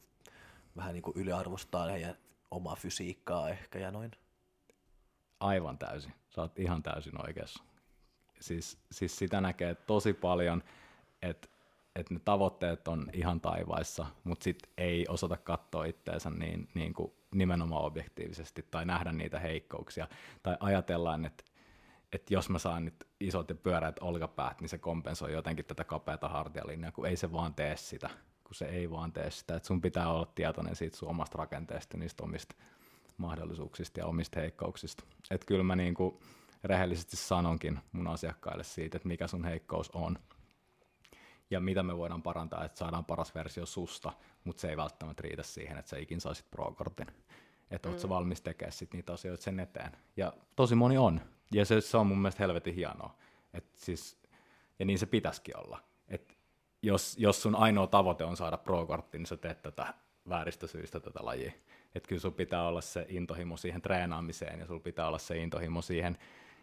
vähän niin kuin yliarvostaa heidän omaa fysiikkaa ehkä ja noin. Aivan täysin. Sä oot ihan täysin oikeassa. Siis, siis sitä näkee tosi paljon, että et ne tavoitteet on ihan taivaissa, mutta sitten ei osata katsoa itteensä niin, niin kuin nimenomaan objektiivisesti tai nähdä niitä heikkouksia. Tai ajatellaan, että että jos mä saan nyt isot ja pyöreät olkapäät, niin se kompensoi jotenkin tätä kapeata hartialinjaa, kun ei se vaan tee sitä kun se ei vaan tee sitä. Et sun pitää olla tietoinen siitä sun omasta rakenteesta, niistä omista mahdollisuuksista ja omista heikkouksista. Että kyllä mä niinku rehellisesti sanonkin mun asiakkaille siitä, että mikä sun heikkous on ja mitä me voidaan parantaa, että saadaan paras versio susta, mutta se ei välttämättä riitä siihen, että sä ikin saisit pro-kortin. Että mm. oot sä valmis tekemään sit niitä asioita sen eteen. Ja tosi moni on. Ja se, se on mun mielestä helvetin hienoa. Et siis, ja niin se pitäisikin olla. Et jos, jos sun ainoa tavoite on saada pro-kortti, niin sä teet tätä vääristä syistä tätä lajia. Että kyllä sun pitää olla se intohimo siihen treenaamiseen ja sulla pitää olla se intohimo siihen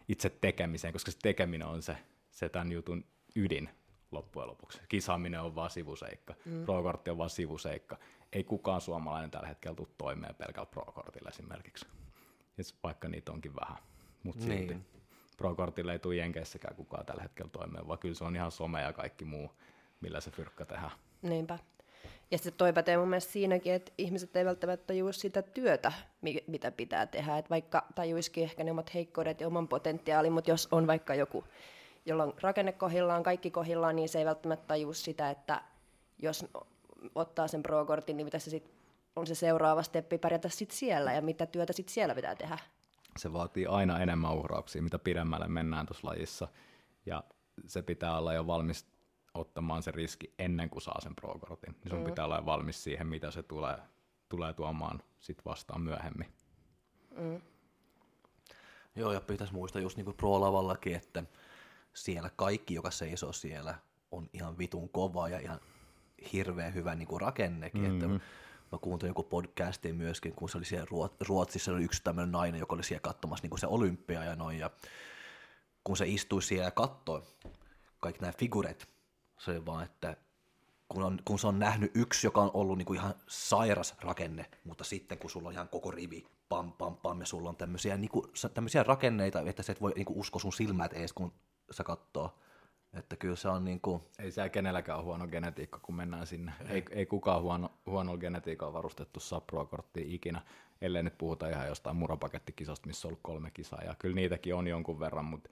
itse tekemiseen, koska se tekeminen on se, se tämän jutun ydin loppujen lopuksi. Kisaaminen on vaan sivuseikka, mm. pro-kortti on vaan sivuseikka. Ei kukaan suomalainen tällä hetkellä tule toimeen pelkällä pro-kortilla esimerkiksi, ja vaikka niitä onkin vähän. Mutta niin. silti pro-kortilla ei tule Jenkeissäkään kukaan tällä hetkellä toimeen, vaan kyllä se on ihan some ja kaikki muu millä se fyrkka tehdään. Niinpä. Ja sitten toi pätee mun mielestä siinäkin, että ihmiset ei välttämättä tajua sitä työtä, mitä pitää tehdä. Et vaikka tajuisikin ehkä ne omat heikkoudet ja oman potentiaalin, mutta jos on vaikka joku, jolla on rakenne kohillaan, kaikki kohillaan, niin se ei välttämättä tajua sitä, että jos ottaa sen pro-kortin, niin mitä se sit on se seuraava steppi pärjätä sit siellä ja mitä työtä sit siellä pitää tehdä. Se vaatii aina enemmän uhrauksia, mitä pidemmälle mennään tuossa lajissa. Ja se pitää olla jo valmis ottamaan se riski ennen kuin saa sen pro-kortin. Niin sun mm. pitää olla valmis siihen, mitä se tulee, tulee tuomaan sit vastaan myöhemmin. Mm. Joo, ja pitäisi muistaa just niin kuin pro-lavallakin, että siellä kaikki, joka seisoo siellä, on ihan vitun kova ja ihan hirveän hyvä niin kuin rakennekin. Mm-hmm. Että mä kuuntelin joku podcastia myöskin, kun se oli siellä Ruotsissa, oli yksi tämmöinen nainen, joka oli siellä katsomassa niin kuin se olympia ja noin, ja kun se istui siellä ja katsoi kaikki nämä figuret, se on vaan, että kun, on, kun se on nähnyt yksi, joka on ollut niinku ihan sairas rakenne, mutta sitten kun sulla on ihan koko rivi, pam, pam, pam, ja sulla on tämmöisiä, niinku, tämmöisiä rakenneita, että sä et voi niinku usko sun silmät ees, kun sä katsoo. Että kyllä se on niin kuin... Ei se kenelläkään ole huono genetiikka, kun mennään sinne. Ei, ei, ei kukaan huono, huono genetiikalla varustettu sapproa-korttia ikinä, ellei nyt puhuta ihan jostain murapakettikisasta, missä on ollut kolme kisaa. Ja kyllä niitäkin on jonkun verran, mutta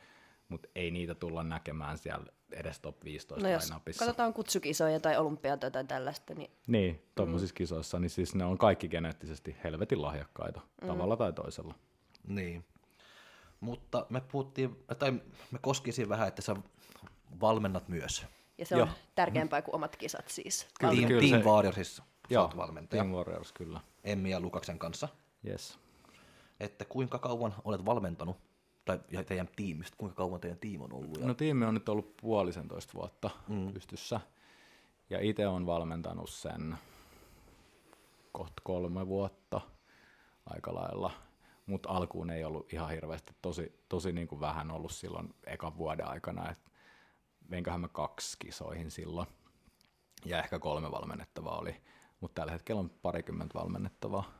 mutta ei niitä tulla näkemään siellä edes top 15 No jos lainapissa. katsotaan kutsukisoja tai olympiata tai tällaista, niin Niin, tuommoisissa mm. kisoissa, niin siis ne on kaikki geneettisesti helvetin lahjakkaita, mm. tavalla tai toisella. Niin. Mutta me puhuttiin, tai me koskisin vähän, että sä valmennat myös. ja se on Joo. tärkeämpää kuin omat kisat siis. Kyllä, Team, kyllä Team se- Warriorsissa Joo, valmentaja. Team Warriors kyllä. Emmi ja Lukaksen kanssa. Yes. Että kuinka kauan olet valmentanut, tai teidän tiimistä, kuinka kauan teidän tiimi on ollut? Ja... No tiimi on nyt ollut puolisentoista vuotta mm. pystyssä, ja itse on valmentanut sen kohta kolme vuotta aika lailla, mutta alkuun ei ollut ihan hirveästi, tosi, tosi niin kuin vähän ollut silloin ekan vuoden aikana, että veinköhän mä kaksi kisoihin silloin, ja ehkä kolme valmennettavaa oli, mutta tällä hetkellä on parikymmentä valmennettavaa.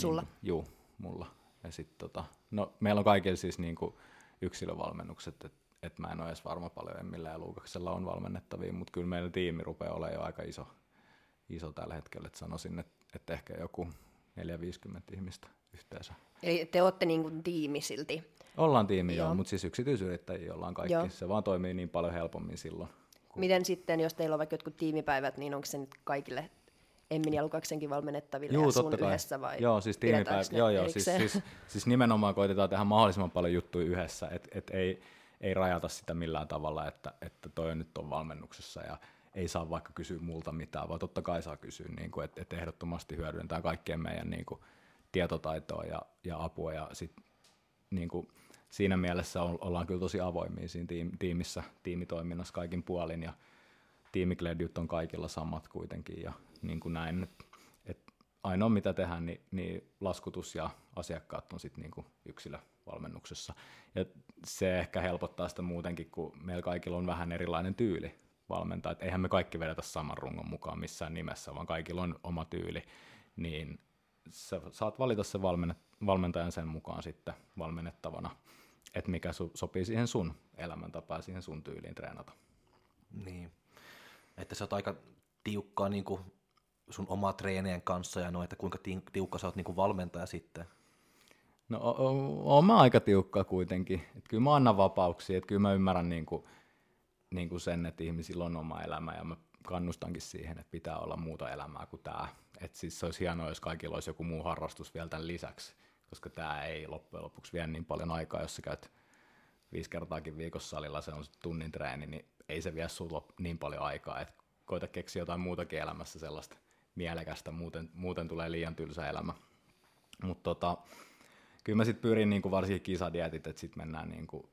Sulla? Niin, juu, mulla. Ja sit tota, no, meillä on kaikilla siis niinku yksilövalmennukset, että et mä en ole edes varma paljon Emmillä ja Luukaksella on valmennettavia, mutta kyllä meillä tiimi rupeaa olemaan jo aika iso, iso tällä hetkellä, että sanoisin, että et ehkä joku 450 ihmistä yhteensä. Eli te olette niin kuin tiimi silti. Ollaan tiimi Joo. joo, mutta siis yksityisyrittäjiä ollaan kaikki. Joo. Se vaan toimii niin paljon helpommin silloin. Miten sitten, jos teillä on vaikka jotkut tiimipäivät, niin onko se nyt kaikille Emmin ja Lukaksenkin valmennettaville ja Juu, sun totta kai. yhdessä vai Joo, siis tiimipäivä, joo, joo, siis, siis, siis, nimenomaan koitetaan tehdä mahdollisimman paljon juttuja yhdessä, että et ei, ei rajata sitä millään tavalla, että, että toi on nyt on valmennuksessa ja ei saa vaikka kysyä multa mitään, vaan totta kai saa kysyä, niin kuin, että, että ehdottomasti hyödyntää kaikkien meidän niin kuin, tietotaitoa ja, ja apua ja sit, niin kuin, siinä mielessä on, ollaan kyllä tosi avoimia siinä tiim, tiimissä, tiimitoiminnassa kaikin puolin ja tiimikledjut on kaikilla samat kuitenkin ja niin kuin näin, että et ainoa mitä tehdään, niin, niin laskutus ja asiakkaat on sitten niin yksilövalmennuksessa. Ja se ehkä helpottaa sitä muutenkin, kun meillä kaikilla on vähän erilainen tyyli valmentaa. Et eihän me kaikki vedetä saman rungon mukaan missään nimessä, vaan kaikilla on oma tyyli. Niin sä saat valita se valmentajan sen mukaan sitten valmennettavana, että mikä su- sopii siihen sun elämäntapaan siihen sun tyyliin treenata. Niin. Että sä oot aika tiukkaa niin kuin sun omaa treenien kanssa ja no, että kuinka ti- tiukka sä oot niin kuin valmentaja sitten. No o- o- mä aika tiukka kuitenkin. Et kyllä mä annan vapauksia, että kyllä mä ymmärrän niinku, niinku sen, että ihmisillä on oma elämä ja mä kannustankin siihen, että pitää olla muuta elämää kuin tämä. Et siis se olisi hienoa, jos kaikilla olisi joku muu harrastus vielä tämän lisäksi, koska tämä ei loppujen lopuksi vie niin paljon aikaa, jos sä käyt viisi kertaakin viikossa salilla, se on tunnin treeni, niin ei se vie sulla niin paljon aikaa, että koita keksiä jotain muutakin elämässä sellaista mielekästä, muuten, muuten tulee liian tylsä elämä. Mutta tota, kyllä mä sitten pyrin niinku varsinkin kisadietit, että sitten mennään, niinku,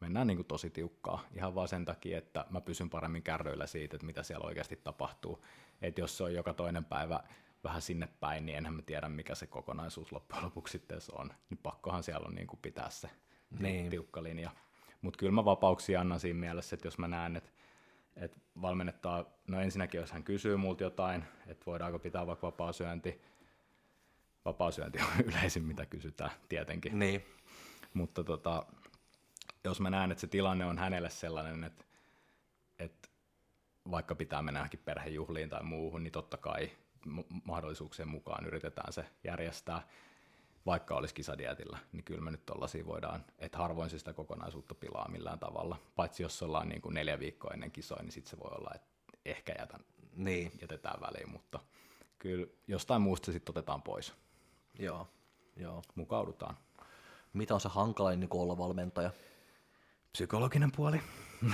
mennään niinku tosi tiukkaa. Ihan vaan sen takia, että mä pysyn paremmin kärryillä siitä, että mitä siellä oikeasti tapahtuu. Että jos se on joka toinen päivä vähän sinne päin, niin enhän mä tiedä, mikä se kokonaisuus loppujen lopuksi sitten se on. Niin pakkohan siellä on niinku pitää se Niin. niin. tiukka linja. Mutta kyllä mä vapauksia annan siinä mielessä, että jos mä näen, että että valmennettaa, no ensinnäkin jos hän kysyy multa jotain, että voidaanko pitää vaikka vapaasyönti, vapaasyönti on yleisin, mitä kysytään tietenkin. Niin. Mutta tota, jos mä näen, että se tilanne on hänelle sellainen, että, että vaikka pitää mennä johonkin perhejuhliin tai muuhun, niin totta kai mahdollisuuksien mukaan yritetään se järjestää, vaikka olisi kisadietillä, niin kyllä me nyt tollaisia voidaan, että harvoin se sitä kokonaisuutta pilaa millään tavalla. Paitsi jos ollaan niin kuin neljä viikkoa ennen kisoja, niin sitten se voi olla, että ehkä jätän, Niin, jätetään väliin, mutta kyllä jostain muusta se sitten otetaan pois. joo. joo. Mukaudutaan. Mitä on se hankalain niin olla valmentaja? Psykologinen puoli.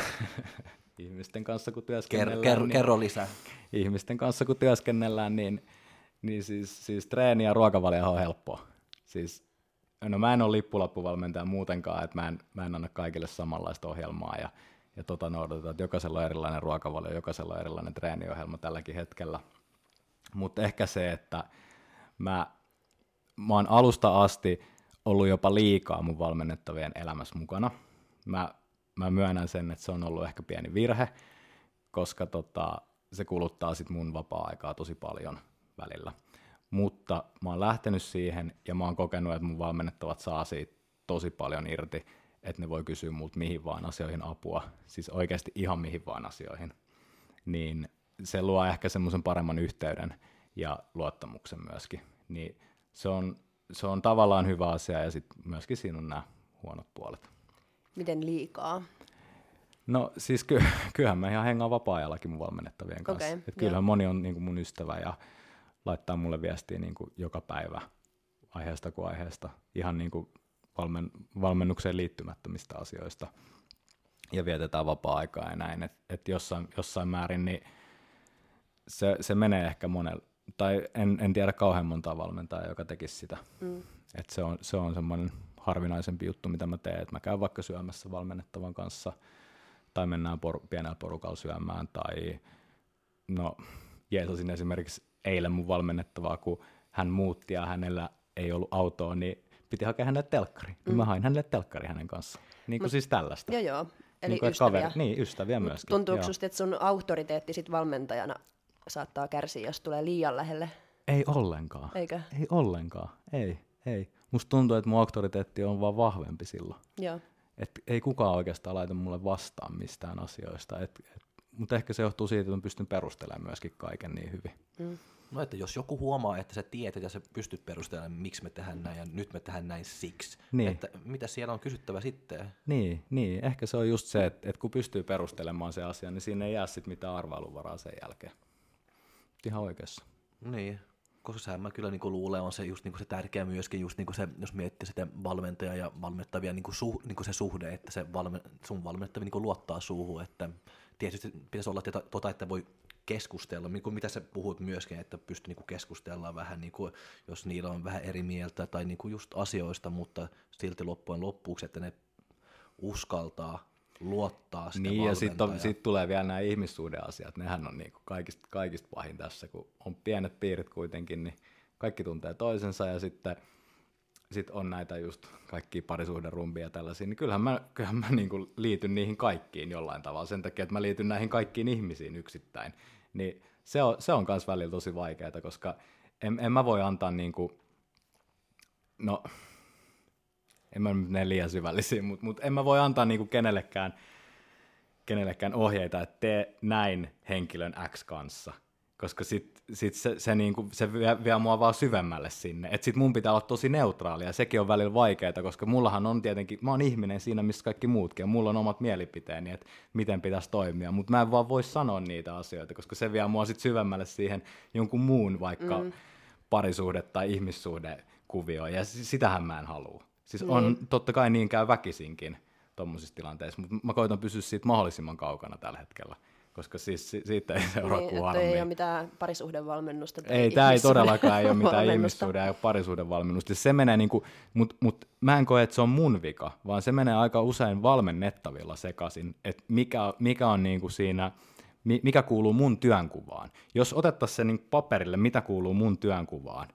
Ihmisten kanssa kun Ker- työskennellään, ker- niin, kerro lisää. ihmisten kanssa kun työskennellään, niin, niin siis, siis treeni ja ruokavalio on helppoa. Siis, no mä en ole lippulappuvalmentaja muutenkaan, että mä en, mä en anna kaikille samanlaista ohjelmaa ja, ja tota noudatetaan, että jokaisella on erilainen ruokavalio, jokaisella on erilainen treeniohjelma tälläkin hetkellä. Mutta ehkä se, että mä, mä oon alusta asti ollut jopa liikaa mun valmennettavien elämässä mukana. Mä, mä myönnän sen, että se on ollut ehkä pieni virhe, koska tota, se kuluttaa sit mun vapaa-aikaa tosi paljon välillä. Mutta mä oon lähtenyt siihen ja mä oon kokenut, että mun valmennettavat saa siitä tosi paljon irti, että ne voi kysyä multa mihin vaan asioihin apua, siis oikeasti ihan mihin vaan asioihin. Niin se luo ehkä semmoisen paremman yhteyden ja luottamuksen myöskin. Niin se on, se on tavallaan hyvä asia ja sitten myöskin siinä on nämä huonot puolet. Miten liikaa? No siis ky- kyllähän mä ihan hengaan vapaa-ajallakin mun valmennettavien kanssa. Okei, Et kyllähän joo. moni on niin kuin mun ystävä ja laittaa mulle viestiä niin kuin joka päivä aiheesta kuin aiheesta, ihan niin kuin valmen, valmennukseen liittymättömistä asioista. Ja vietetään vapaa-aikaa ja näin. Et, et jossain, jossain määrin niin se, se menee ehkä monella, tai en, en tiedä kauhean montaa valmentajaa, joka tekisi sitä. Mm. Et se on, se on semmoinen harvinaisempi juttu, mitä mä teen, että mä käyn vaikka syömässä valmennettavan kanssa, tai mennään por- pienellä porukalla syömään, tai no Jeesasin esimerkiksi eilen mun valmennettavaa, kun hän muutti ja hänellä ei ollut autoa, niin piti hakea hänelle telkkari. Mm. Mä hain hänelle telkkari hänen kanssaan. Niin kuin siis tällaista. Joo, joo. Eli niin kuin, että ystäviä. Kaveri, niin, ystäviä Mut myöskin. Tuntuuko susta, että sun auktoriteetti sit valmentajana saattaa kärsiä, jos tulee liian lähelle? Ei ollenkaan. Eikö? Ei ollenkaan. Ei, ei. Musta tuntuu, että mun auktoriteetti on vaan vahvempi silloin. Joo. Et ei kukaan oikeastaan laita mulle vastaan mistään asioista. Et, et, mutta ehkä se johtuu siitä, että mä pystyn perustelemaan myöskin kaiken niin hyvin. Mm. No että jos joku huomaa, että sä tiedät ja sä pystyt perustelemaan, miksi me tehdään näin ja nyt me tehdään näin siksi, Niin. että mitä siellä on kysyttävä sitten? Niin, niin, ehkä se on just se, että, että kun pystyy perustelemaan se asia, niin siinä ei jää sit mitään arvailuvaraa sen jälkeen. Ihan oikeassa. Niin, koska sehän mä kyllä niinku luulen on se just niinku se tärkeä myöskin, just niinku se, jos miettii sitä valmentaja ja valmennettavia niinku su, niinku se suhde, että se valme, sun valmennettavi niinku luottaa suuhun, että tietysti pitäisi olla tota että voi keskustella, niin kuin mitä sä puhut myöskin, että pystyy niinku keskustella vähän, niinku, jos niillä on vähän eri mieltä tai niinku just asioista, mutta silti loppujen loppuksi, että ne uskaltaa luottaa sitä Niin, ja sitten sit tulee vielä nämä ihmissuhdeasiat. Nehän on niinku kaikista, kaikista pahin tässä, kun on pienet piirit kuitenkin, niin kaikki tuntee toisensa, ja sitten sit on näitä just kaikki parisuhderumpia ja tällaisia, niin kyllähän mä, kyllähän mä niinku liityn niihin kaikkiin jollain tavalla, sen takia, että mä liityn näihin kaikkiin ihmisiin yksittäin. Niin se on, se on myös välillä tosi vaikeaa, koska en, en mä voi antaa niinku, no en mä nyt mene liian syvällisiin, mutta mut en mä voi antaa niinku kenellekään, kenellekään ohjeita, että tee näin henkilön X kanssa. Koska sit, sit se, se, niinku, se vie, vie mua vaan syvemmälle sinne. Et sit mun pitää olla tosi neutraali ja sekin on välillä vaikeaa, koska mullahan on tietenkin, mä oon ihminen siinä, missä kaikki muutkin, ja mulla on omat mielipiteeni, että miten pitäisi toimia, mutta mä en vaan voi sanoa niitä asioita, koska se vie mua sit syvemmälle siihen jonkun muun vaikka mm. parisuhde- tai ihmissuhdekuvioon, ja sitähän mä en halua. Siis on, Niin. totta kai niin käy väkisinkin tuommoisissa tilanteissa, mutta mä koitan pysyä siitä mahdollisimman kaukana tällä hetkellä, koska siis si- siitä ei seuraa Niin, kuin että harmi. ei ole mitään parisuhdevalmennusta. Ei, tämä ei todellakaan ei ole mitään ihmissuhde ja parisuuden valmennusta. Se menee niinku, mut, mut mä en koe, että se on mun vika, vaan se menee aika usein valmennettavilla sekaisin, että mikä, mikä on niinku siinä, mi- mikä kuuluu mun työnkuvaan. Jos otettaisiin se niin paperille, mitä kuuluu mun työnkuvaan,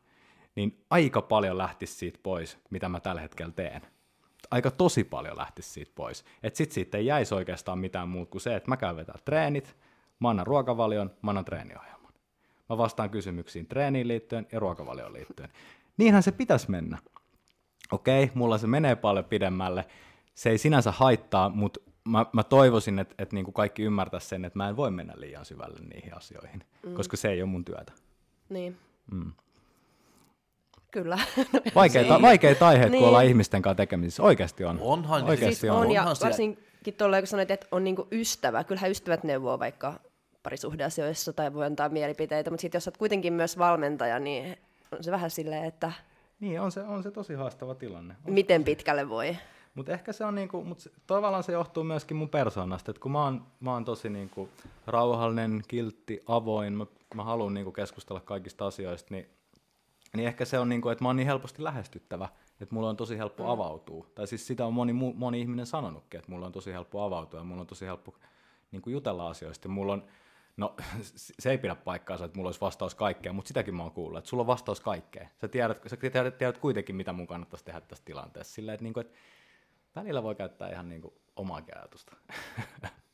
niin aika paljon lähtisi siitä pois, mitä mä tällä hetkellä teen. Aika tosi paljon lähtisi siitä pois. Et sit siitä ei jäisi oikeastaan mitään muuta kuin se, että mä käyn vetää treenit, mä annan ruokavalion, mä annan treeniohjelman. Mä vastaan kysymyksiin treeniin liittyen ja ruokavalioon liittyen. Niinhän se pitäisi mennä. Okei, mulla se menee paljon pidemmälle. Se ei sinänsä haittaa, mutta mä, mä toivoisin, että, että niinku kaikki ymmärtäisi sen, että mä en voi mennä liian syvälle niihin asioihin, mm. koska se ei ole mun työtä. Niin. Mm. Kyllä. Vaikeita, Niin. vaikeita aiheita, Niin. kun ollaan ihmisten kanssa tekemisissä. Oikeasti on. Onhan Oikeasti siis on. on, ja varsinkin tuolla, kun sanoit, että on niinku ystävä. Kyllähän ystävät neuvoo vaikka parisuhdeasioissa tai voi antaa mielipiteitä, mutta sitten jos olet kuitenkin myös valmentaja, niin on se vähän silleen, että Niin, on se, on se tosi haastava tilanne. miten pitkälle voi. Mutta ehkä se on niinku, mut se, tavallaan se johtuu myöskin mun persoonasta, että kun mä oon, mä oon tosi niinku rauhallinen, kiltti, avoin, mä, mä haluan niinku keskustella kaikista asioista, niin, niin ehkä se on niinku, että mä oon niin helposti lähestyttävä, että mulla on tosi helppo mm. avautua. Tai siis sitä on moni, moni ihminen sanonutkin, että mulla on tosi helppo avautua ja mulla on tosi helppo niinku jutella asioista. Mulla on, no se ei pidä paikkaansa, että mulla olisi vastaus kaikkeen, mutta sitäkin mä oon kuullut, että sulla on vastaus kaikkeen. Sä tiedät, sä tiedät, tiedät kuitenkin, mitä mun kannattaisi tehdä tässä tilanteessa. Silleen, että, niinku, että välillä voi käyttää ihan niinku omaakin ajatusta. No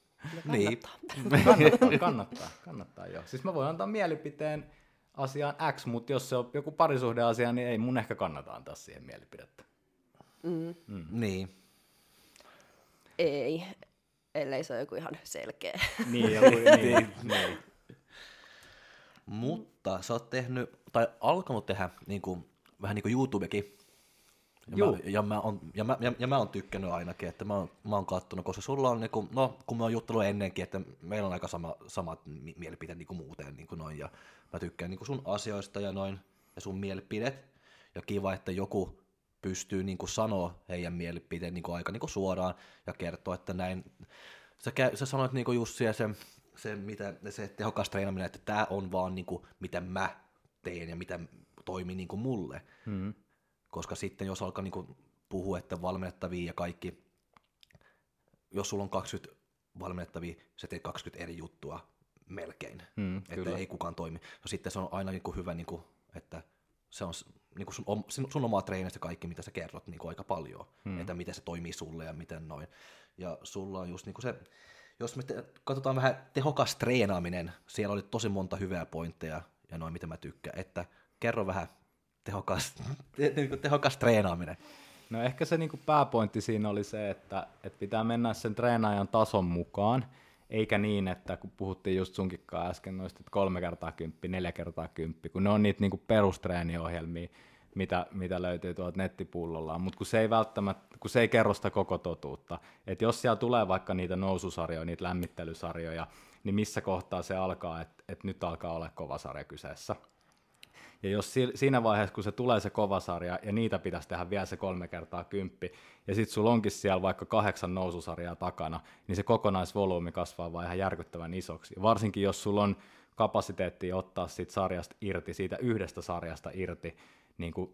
Niin. kannattaa. kannattaa, kannattaa, kannattaa joo. Siis mä voin antaa mielipiteen asiaan X, mutta jos se on joku parisuhdeasia, niin ei mun ehkä kannata antaa siihen mielipidettä. Mm. Niin. Ei, ellei se ole joku ihan selkeä. Niin, joku, niin, niin. Mutta sä oot tehnyt, tai alkanut tehdä niin kuin, vähän niin kuin YouTubekin Ja mä, ja, mä on, ja, mä, ja, ja mä oon tykkännyt ainakin, että mä oon, mä oon kattonut, koska sulla on, niinku, no kun mä oon juttellut ennenkin, että meillä on aika sama, samat mielipiteet niinku muuten niinku noin, ja mä tykkään niinku sun asioista ja noin, ja sun mielipidet, ja kiva, että joku pystyy niinku sanoa heidän mielipiteen niinku aika niinku suoraan ja kertoa, että näin, sä, sä sanoit niinku just siellä se, se, mitä, se tehokas treenaminen, että tämä on vaan niinku, mitä mä teen ja mitä toimii niinku mulle. Mm. Koska sitten jos alkaa niin puhua, että valmennettavia ja kaikki, jos sulla on 20 valmennettavia, sä teet 20 eri juttua melkein, mm, että kyllä. ei kukaan toimi. No sitten se on aina niin kuin hyvä, niin kuin, että se on niin kuin sun, sun omaa treenistä kaikki, mitä sä kerrot niin kuin aika paljon, mm. että miten se toimii sulle ja miten noin. Ja sulla on just niin kuin se, jos me te, katsotaan vähän tehokas treenaaminen, siellä oli tosi monta hyvää pointteja ja noin, mitä mä tykkään, että kerro vähän tehokas, niin tehokas treenaaminen? No ehkä se niin kuin pääpointti siinä oli se, että, että pitää mennä sen treenaajan tason mukaan, eikä niin, että kun puhuttiin just sunkikkaa äsken noista, että kolme kertaa kymppi, neljä kertaa kymppi, kun ne on niitä niin kuin perustreeniohjelmia, mitä, mitä löytyy tuolta nettipullollaan, mutta kun se ei välttämättä, kun se ei kerro sitä koko totuutta, että jos siellä tulee vaikka niitä noususarjoja, niitä lämmittelysarjoja, niin missä kohtaa se alkaa, että, että nyt alkaa olla kova sarja kyseessä. Ja jos siinä vaiheessa, kun se tulee se kova sarja, ja niitä pitäisi tehdä vielä se kolme kertaa kymppi, ja sitten sulla onkin siellä vaikka kahdeksan noususarjaa takana, niin se kokonaisvolyymi kasvaa vaan ihan järkyttävän isoksi. Varsinkin jos sulla on kapasiteetti ottaa siitä sarjasta irti, siitä yhdestä sarjasta irti, niin kuin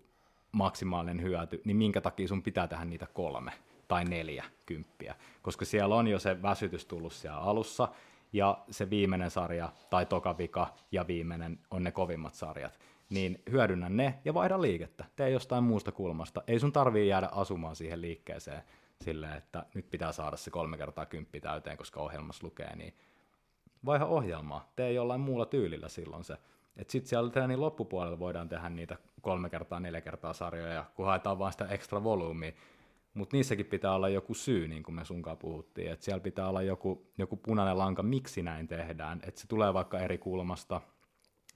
maksimaalinen hyöty, niin minkä takia sun pitää tehdä niitä kolme tai neljä kymppiä, koska siellä on jo se väsytys tullut siellä alussa, ja se viimeinen sarja tai toka vika ja viimeinen on ne kovimmat sarjat niin hyödynnä ne ja vaihda liikettä. Tee jostain muusta kulmasta. Ei sun tarvii jäädä asumaan siihen liikkeeseen silleen, että nyt pitää saada se kolme kertaa kymppi täyteen, koska ohjelmassa lukee, niin vaiha ohjelmaa. Tee jollain muulla tyylillä silloin se. Että sitten siellä treenin loppupuolella voidaan tehdä niitä kolme kertaa, neljä kertaa sarjoja, kun haetaan vain sitä ekstra volyymia. Mutta niissäkin pitää olla joku syy, niin kuin me sunkaan puhuttiin. Että siellä pitää olla joku, joku punainen lanka, miksi näin tehdään. Että se tulee vaikka eri kulmasta,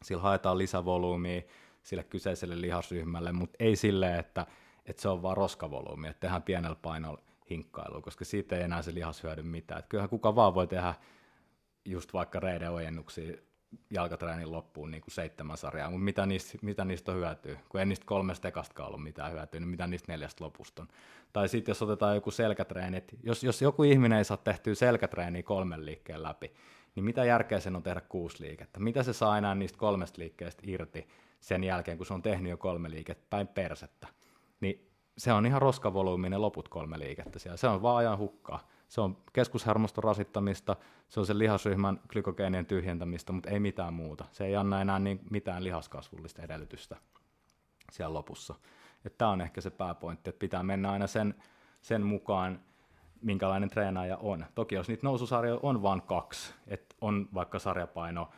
sillä haetaan lisävolyymia sille kyseiselle lihasryhmälle, mutta ei sille, että, että se on vaan roskavolyymi, että tehdään pienellä painolla hinkkailu, koska siitä ei enää se lihas hyödy mitään. Että kyllähän kuka vaan voi tehdä just vaikka reiden ojennuksia jalkatreenin loppuun niin kuin seitsemän sarjaa, mutta mitä niistä, mitä niistä on hyötyä? Kun ei niistä kolmesta ekastakaan ollut mitään hyötyä, niin mitä niistä neljästä lopusta on? Tai sitten jos otetaan joku selkätreeni, että jos, jos joku ihminen ei saa tehtyä selkätreeniä kolmen liikkeen läpi, niin mitä järkeä sen on tehdä kuusi liikettä? Mitä se saa enää niistä kolmesta liikkeestä irti sen jälkeen, kun se on tehnyt jo kolme liikettä päin persettä? Niin se on ihan roskavolyyminen loput kolme liikettä siellä. Se on vaan ajan hukkaa. Se on keskushermoston rasittamista, se on sen lihasryhmän glykogeenien tyhjentämistä, mutta ei mitään muuta. Se ei anna enää niin mitään lihaskasvullista edellytystä siellä lopussa. Tämä on ehkä se pääpointti, että pitää mennä aina sen, sen mukaan, minkälainen treenaaja on. Toki jos niitä noususarjoja on vain kaksi, että on vaikka sarjapaino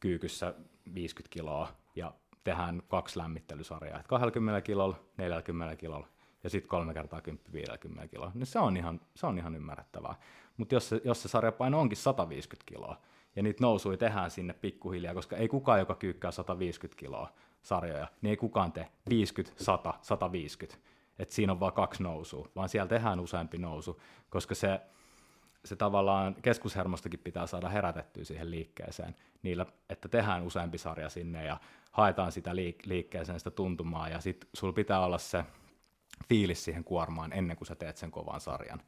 kyykyssä 50 kiloa ja tehdään kaksi lämmittelysarjaa, että 20 kilolla, 40 kilolla ja sitten kolme kertaa 10 50 kiloa, niin se on ihan, se on ihan ymmärrettävää. Mutta jos se, jos se sarjapaino onkin 150 kiloa, ja niitä nousuja tehdään sinne pikkuhiljaa, koska ei kukaan, joka kyykkää 150 kiloa sarjoja, niin ei kukaan tee 50, 100, 150 että siinä on vain kaksi nousua, vaan siellä tehdään useampi nousu, koska se, se tavallaan keskushermostokin pitää saada herätettyä siihen liikkeeseen, niillä, että tehdään useampi sarja sinne ja haetaan sitä liik- liikkeeseen sitä tuntumaa, ja sitten sulla pitää olla se fiilis siihen kuormaan ennen kuin sä teet sen kovan sarjan.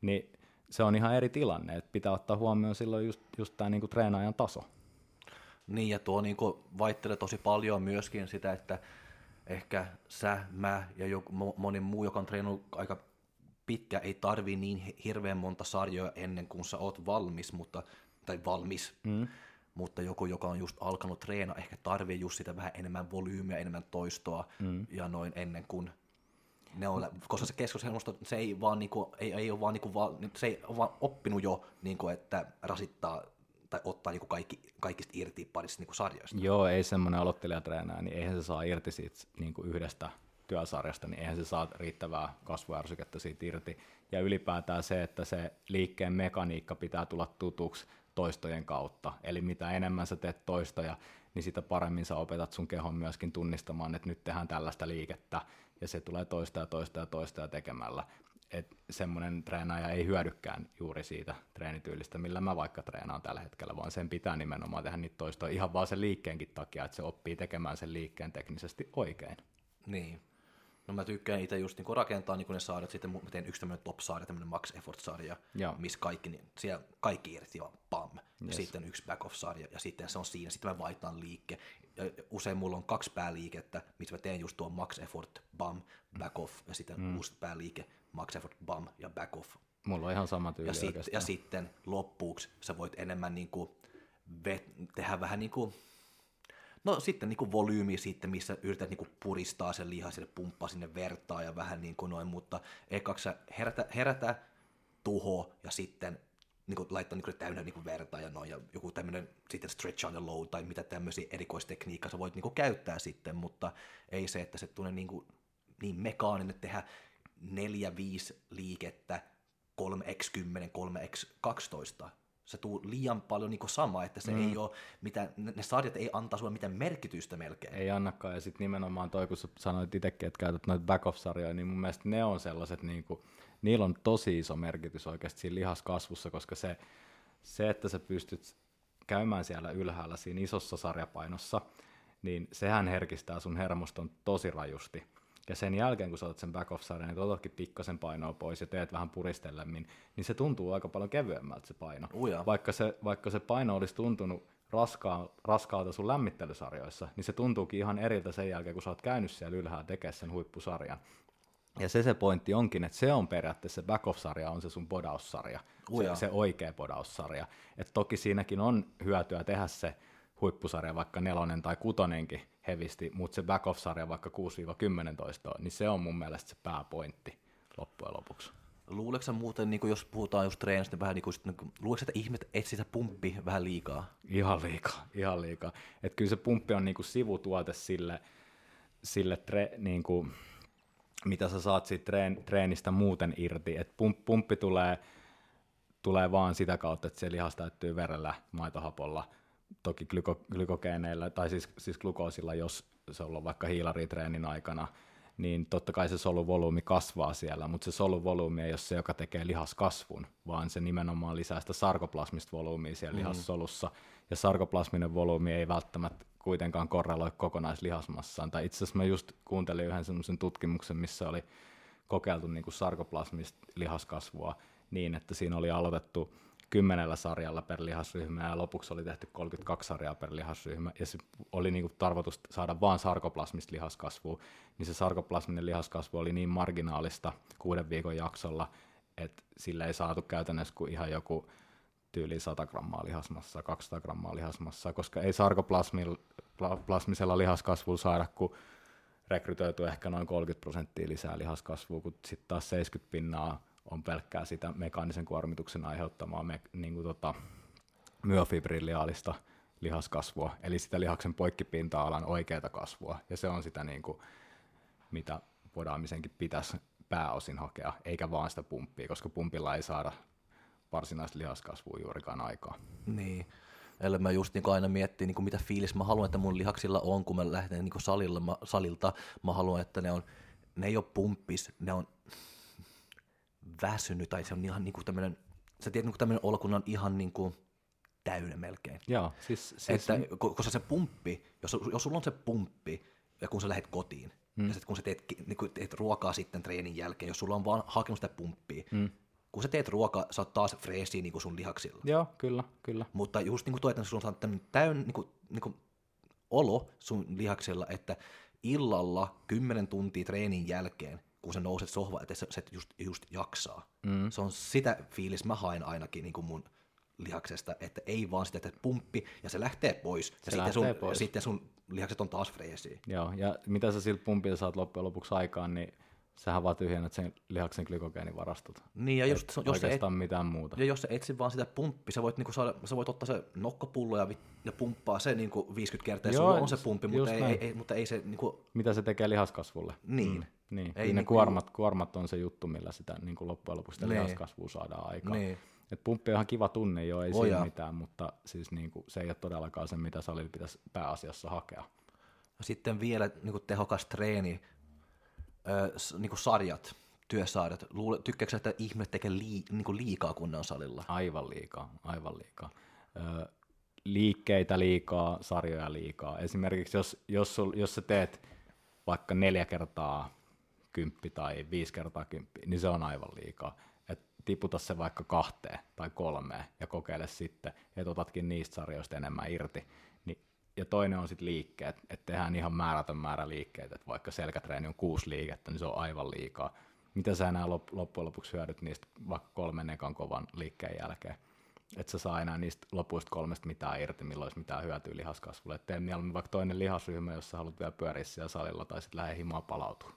Niin se on ihan eri tilanne, että pitää ottaa huomioon silloin just, just tämä niinku treenaajan taso. Niin, ja tuo niinku vaihtelee tosi paljon myöskin sitä, että ehkä sä, mä ja joku, moni muu, joka on treenannut aika pitkä, ei tarvi niin hirveän monta sarjoja ennen kuin sä oot valmis, mutta, tai valmis, mm. mutta joku, joka on just alkanut treena, ehkä tarvii just sitä vähän enemmän volyymiä, enemmän toistoa mm. ja noin ennen kuin ne on, koska se keskushermosto, se ei vaan niinku, ei, ei ole vaan, niinku, vaan, se ei ole vaan oppinut jo, niinku, että rasittaa tai ottaa niin kuin kaikki, kaikista irti parissa niin kuin sarjoista. Joo, ei semmoinen aloittelijatreenaaja, niin eihän se saa irti siitä niin kuin yhdestä työsarjasta, niin eihän se saa riittävää kasvuärsykettä siitä irti. Ja ylipäätään se, että se liikkeen mekaniikka pitää tulla tutuksi toistojen kautta. Eli mitä enemmän sä teet toistoja, niin sitä paremmin sä opetat sun kehon myöskin tunnistamaan, että nyt tehdään tällaista liikettä, ja se tulee toista ja toista ja toista ja tekemällä. Et semmoinen treenaaja ei hyödykään juuri siitä treenityylistä, millä mä vaikka treenaan tällä hetkellä, vaan sen pitää nimenomaan tehdä niitä toistoja ihan vaan sen liikkeenkin takia, että se oppii tekemään sen liikkeen teknisesti oikein. Niin. No mä tykkään itse just niin rakentaa niin ne sarjat, sitten mä teen yksi tämmöinen top-sarja, tämmöinen max effort-sarja, Joo. missä kaikki, niin siellä kaikki irti vaan pam. Ja Yes. sitten yksi back off-sarja, ja sitten se on siinä, sitten mä vaihtan liikke. Ja usein mulla on kaksi pääliikettä, missä mä teen just tuon max effort, bam, back off, ja sitten mm. uusi pääliike, max effort, bam, ja back off. Mulla on ihan sama tyyli Ja, sit, ja sitten loppuksi sä voit enemmän niin kuin vet, tehdä vähän niin kuin, no sitten niin kuin volyymi sitten, missä yrität niin kuin puristaa sen lihan, sinne pumppaa sinne vertaa ja vähän niin kuin noin, mutta ekaksi sä herätä, herätä tuho ja sitten niin kuin laittaa niin kuin täynnä niin kuin verta ja noin, ja joku tämmöinen sitten stretch on the low tai mitä tämmöisiä erikoistekniikkaa sä voit niin kuin käyttää sitten, mutta ei se, että se tulee niin, kuin, niin mekaaninen, että tehdä neljä, viisi liikettä 3x10, 3x12. Se tuu liian paljon niin sama, että se mm. ei ole mitään, ne ne sarjat ei antaa sulle mitään merkitystä melkein. Ei annakaan, ja sitten nimenomaan toi, kun sä sanoit itsekin, että käytät noita back-off-sarjoja, niin mun mielestä ne on sellaiset, niin kuin, niillä on tosi iso merkitys oikeasti siinä lihaskasvussa, koska se, se, että sä pystyt käymään siellä ylhäällä siinä isossa sarjapainossa, niin sehän herkistää sun hermoston tosi rajusti. Ja sen jälkeen, kun sä otat sen back off sarjan, niin otatkin pikkasen painoa pois ja teet vähän puristellemmin, niin se tuntuu aika paljon kevyemmältä se paino. Uja. Vaikka se, vaikka se paino olisi tuntunut raskaa, raskaalta sun lämmittelysarjoissa, niin se tuntuukin ihan eriltä sen jälkeen, kun sä oot käynyt siellä ylhäällä tekemään sen huippusarjan. Ja se se pointti onkin, että se on periaatteessa se back off-sarja, on se sun podaussarja, Uja. se, se oikea podaussarja. Et toki siinäkin on hyötyä tehdä se huippusarja, vaikka nelonen tai kutonenkin hevisti, mutta se back off-sarja vaikka 6-10 toistoa, niin se on mun mielestä se pääpointti loppujen lopuksi. Luuleeko muuten, niin jos puhutaan just treenistä, niin vähän niin kuin, niin kuin luuleeko että ihmiset etsivät sitä pumppi vähän liikaa? Ihan liikaa, ihan liikaa. Että kyllä se pumppi on niinku sivutuote sille, sille tre, niinku, mitä sä saat siitä treen, treenistä muuten irti. Et pump, pumppi tulee, tulee vaan sitä kautta, että se lihas täyttyy verellä maitohapolla, toki glyko, glykogeeneillä, tai siis, siis glukoosilla, jos se on vaikka hiilaritreenin aikana, niin totta kai se soluvolyymi kasvaa siellä, mutta se soluvolyymi ei ole se, joka tekee lihaskasvun, vaan se nimenomaan lisää sitä sarkoplasmista volyymia siellä mm. lihassolussa, ja sarkoplasminen volyymi ei välttämättä kuitenkaan korreloi kokonaislihasmassaan. Tai itse asiassa mä just kuuntelin yhden semmoisen tutkimuksen, missä oli kokeiltu niin kuin sarkoplasmista lihaskasvua niin, että siinä oli aloitettu kymmenellä sarjalla per lihasryhmä ja lopuksi oli tehty 32 sarjaa per lihasryhmä. Ja se oli niin kuin tarkoitus saada vaan sarkoplasmista lihaskasvua, niin se sarkoplasminen lihaskasvu oli niin marginaalista kuuden viikon jaksolla, että sillä ei saatu käytännössä kuin ihan joku tyyli 100 grammaa lihasmassa, 200 grammaa lihasmassa, koska ei sarkoplasmisella lihaskasvulla saada kuin rekrytoitu ehkä noin 30 prosenttia lisää lihaskasvua, kun sitten taas 70 pinnaa on pelkkää sitä mekaanisen kuormituksen aiheuttamaa me, niin kuin tota, myofibrilliaalista lihaskasvua, eli sitä lihaksen poikkipinta-alan oikeaa kasvua, ja se on sitä, niin kuin, mitä podaamisenkin pitäisi pääosin hakea, eikä vaan sitä pumppia, koska pumpilla ei saada varsinaista lihaskasvua juurikaan aikaa. Niin. Eli mä just niin aina miettii, niin mitä fiilis mä haluan, että mun lihaksilla on, kun mä lähden niin salilla, mä, salilta. Mä haluan, että ne on, ne ei ole pumppis, ne on väsynyt, tai se on ihan niin kuin tämmöinen, sä tiedät, niin kuin tämmöinen olo, kun ne on ihan niin kuin täynnä melkein. Joo, siis, siis Että, ko- koska se pumppi, jos, jos sulla on se pumppi, ja kun sä lähdet kotiin, mm. ja sit kun sä teet, niin kun teet ruokaa sitten treenin jälkeen, jos sulla on vaan hakenut sitä pumppia, mm. kun sä teet ruokaa, sä oot taas freesiä niin kuin sun lihaksilla. Joo, kyllä, kyllä. Mutta just niin kuin toi, että sulla on tämmöinen täyn niin kuin, niin kuin olo sun lihaksella, että illalla 10 tuntia treenin jälkeen, kun sä nouset sohva, että se, se just, just jaksaa. Mm. Se on sitä fiilis, mä haen ainakin niin kuin mun lihaksesta, että ei vaan sitä, että pumppi, ja se lähtee pois, ja sitten, lähtee sun, pois. sitten sun lihakset on taas freesiä. Joo, ja mitä sä siltä pumpilta saat loppujen lopuksi aikaan, niin sähän vaan tyhjennät sen lihaksen glykogeenivarastosta. Niin, ja just, jos, sä et, mitään muuta. ja jos sä etsit vaan sitä pumppi, sä voit, niinku saada, sä voit ottaa se nokkopullo ja, ja pumppaa se niinku 50 kertaa, ja Joo, sulla on se pumppi, mutta ei, ei, mutta ei se niinku, Mitä se tekee lihaskasvulle? niin. Mm, niin, Ei ei ne niinku- kuormat, kuormat on se juttu, millä sitä niin kuin loppujen lopuksi sitä Niin. lihaskasvua saadaan aikaan. Niin. Et pumppi on ihan kiva tunne, joo, ei siinä mitään, mutta siis niin kuin, se ei ole todellakaan se, mitä salilla pitäisi pääasiassa hakea. Sitten vielä niin kuin tehokas treeni, ö, s- niinku sarjat, työsarjat, luule, tykkääkö sä, että ihmiset tekee lii, niinku liikaa, kun ne on salilla? Aivan liikaa, aivan liikaa. Ö, liikkeitä liikaa, sarjoja liikaa. Esimerkiksi jos, jos, sul, jos sä teet vaikka neljä kertaa kymppi tai viisi kertaa kymppi, niin se on aivan liikaa. Et tiputa se vaikka kahteen tai kolmeen ja kokeile sitten, että otatkin niistä sarjoista enemmän irti. Ni, ja toinen on sitten liikkeet, että tehdään ihan määrätön määrä liikkeitä, että vaikka selkätreeni on kuusi liikettä, niin se on aivan liikaa. Mitä sä enää lop- loppujen lopuksi hyödyt niistä vaikka kolmen ekan kovan liikkeen jälkeen? että sä saa enää niistä lopuista kolmesta mitään irti, milloin olisi mitään hyötyä lihaskasvulle. Et tee mieluummin vaikka toinen lihasryhmä, jos sä haluat vielä pyöriä siellä salilla tai sitten lähde himaa palautua.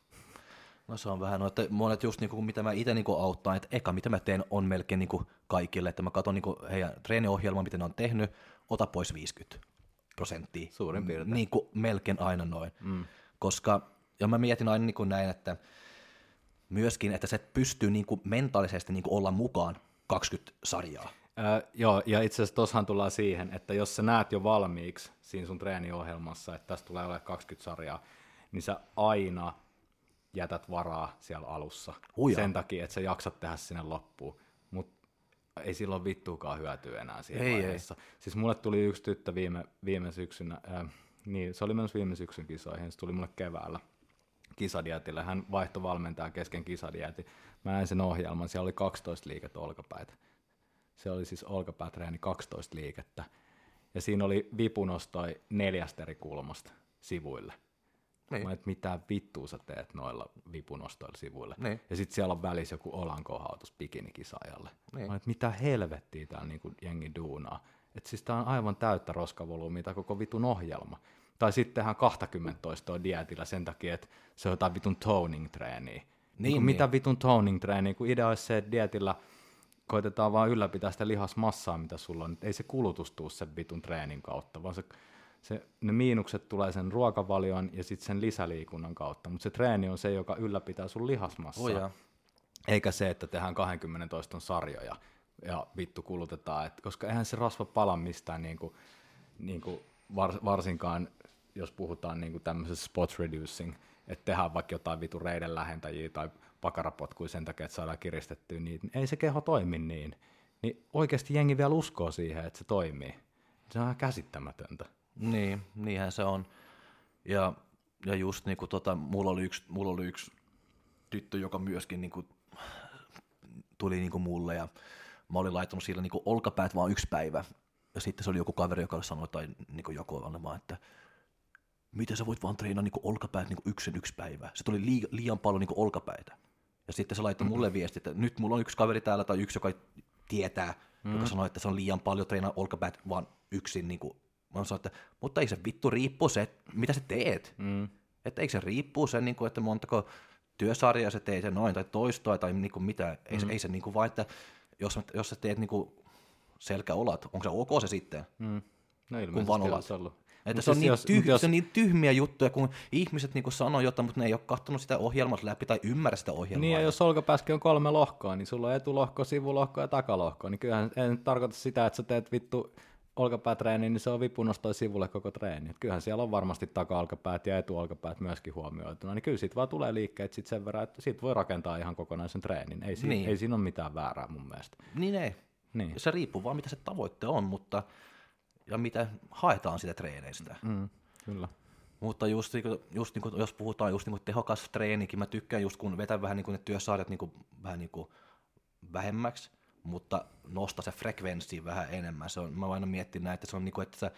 No se on vähän, no, että monet just niinku, mitä mä itse niinku auttaa, että eka mitä mä teen on melkein niinku kaikille, että mä katson niinku heidän treeniohjelmaa, miten ne on tehnyt, ota pois 50 prosenttia. Suurin piirtein. Niin kuin melkein aina noin. Mm. Koska, ja mä mietin aina niinku näin, että myöskin, että se pystyy niinku mentaalisesti niinku olla mukaan 20 sarjaa. Öö, joo, ja itse asiassa tossahan tullaan siihen, että jos sä näet jo valmiiksi siinä sun treeniohjelmassa, että tästä tulee olemaan 20 sarjaa, niin sä aina jätät varaa siellä alussa. Huijaa. Sen takia, että sä jaksat tehdä sinne loppuun. Mutta ei silloin vittuukaan hyötyä enää siinä Ei, ei. vaiheessa. Siis mulle tuli yksi tyttö viime, viime syksynä, äh, niin se oli menossa viime syksyn kisoihin, se tuli mulle keväällä kisadietille. Hän vaihtoi valmentajan kesken kisadietin. Mä näin sen ohjelman, siellä oli 12 liikettä olkapäitä. Se oli siis olkapäätreeni 12 liikettä. Ja siinä oli vipunostoi neljästä eri kulmasta sivuille. Niin. Mä et mitä vittua sä teet noilla vipunostoilla sivuille. Niin. Ja sitten siellä on välissä joku olankohautus bikinikisaajalle. Niin. Mä et mitä helvettiä täällä niinku jengi duunaa. Et siis tää on aivan täyttä roskavolyymia tää koko vitun ohjelma. Tai sitten tehdään 20 toistoa dietillä sen takia, että se on jotain vitun toning-treeniä. Niin, niin, niin. mitä vitun toning-treeniä, kun idea olisi se, että dietillä koitetaan vaan ylläpitää sitä lihasmassaa, mitä sulla on. Ei se kulutus tuu sen vitun treenin kautta, vaan se, se, ne miinukset tulee sen ruokavalion ja sitten sen lisäliikunnan kautta. Mutta se treeni on se, joka ylläpitää sun lihasmassaa. Oh jaa. Eikä se, että tehdään 20 toiston sarjoja ja vittu kulutetaan. Et, koska eihän se rasva pala mistään niinku, niinku var, varsinkaan, jos puhutaan niinku tämmöisestä spot reducing, että tehdään vaikka jotain vitun reiden lähentäjiä tai pakarapotkuja sen takia, että saadaan kiristettyä, niin ei se keho toimi niin. Niin oikeasti jengi vielä uskoo siihen, että se toimii. Se on ihan käsittämätöntä. Niin, niinhän se on. Ja, ja just niinku tota, mulla oli yksi, mulla oli yksi tyttö, joka myöskin niinku tuli niinku mulle ja mä olin laittanut sillä niinku olkapäät vaan yksi päivä. Ja sitten se oli joku kaveri, joka sanoi, tai niinku joku vaan, että miten sä voit vaan treenaa niinku olkapäät niinku yksin yksi päivä. Se tuli liian, liian paljon niinku olkapäitä. Ja sitten se laittoi mulle viesti, että nyt mulla on yksi kaveri täällä tai yksi, joka tietää, mm. joka sanoi, että se on liian paljon treenaa olkapäät vaan yksin. Niin kuin, mä sanoin, että mutta ei se vittu riippu se, mitä sä teet. Mm. Että eikö se riippuu sen, niin kuin, että montako työsarjaa sä teet ja noin, tai toistoa tai niin kuin mitä. Ei, mm. ei se niin kuin vaan, että jos, jos sä teet niin kuin selkäolat, onko se ok se sitten? Mm. No kun vaan olat. se ollut. Että se, on niin jos- tyh- jos- se on niin tyhmiä juttuja, kun ihmiset niin sanoo jotain, mutta ne ei ole katsonut sitä ohjelmaa läpi tai ymmärrä sitä ohjelmaa. Niin, ja jos olkapäässäkin on kolme lohkoa, niin sulla on etulohko, sivulohko ja takalohko, niin kyllähän nyt tarkoita sitä, että sä teet vittu olkapäätreeni, niin se on vipunostoi sivulle koko treeni. Et kyllähän siellä on varmasti taka-olkapäät ja etuolkapäät myöskin huomioituna, niin kyllä siitä vaan tulee liikkeet sit sen verran, että siitä voi rakentaa ihan kokonaisen treenin. Ei, si- Niin. ei siinä ole mitään väärää mun mielestä. Niin ei. Niin. Se riippuu vaan, mitä se tavoitte on, mutta ja mitä haetaan sitä treeneistä. Mm, kyllä. Mutta just, niinku- just niinku, jos puhutaan just niinku tehokas treenikin, mä tykkään just kun vetän vähän niinku ne työsarjat niinku, vähän niinku vähemmäksi, mutta nosta se frekvenssi vähän enemmän. Se on, mä aina miettinyt näin, että se on niinku, että sä,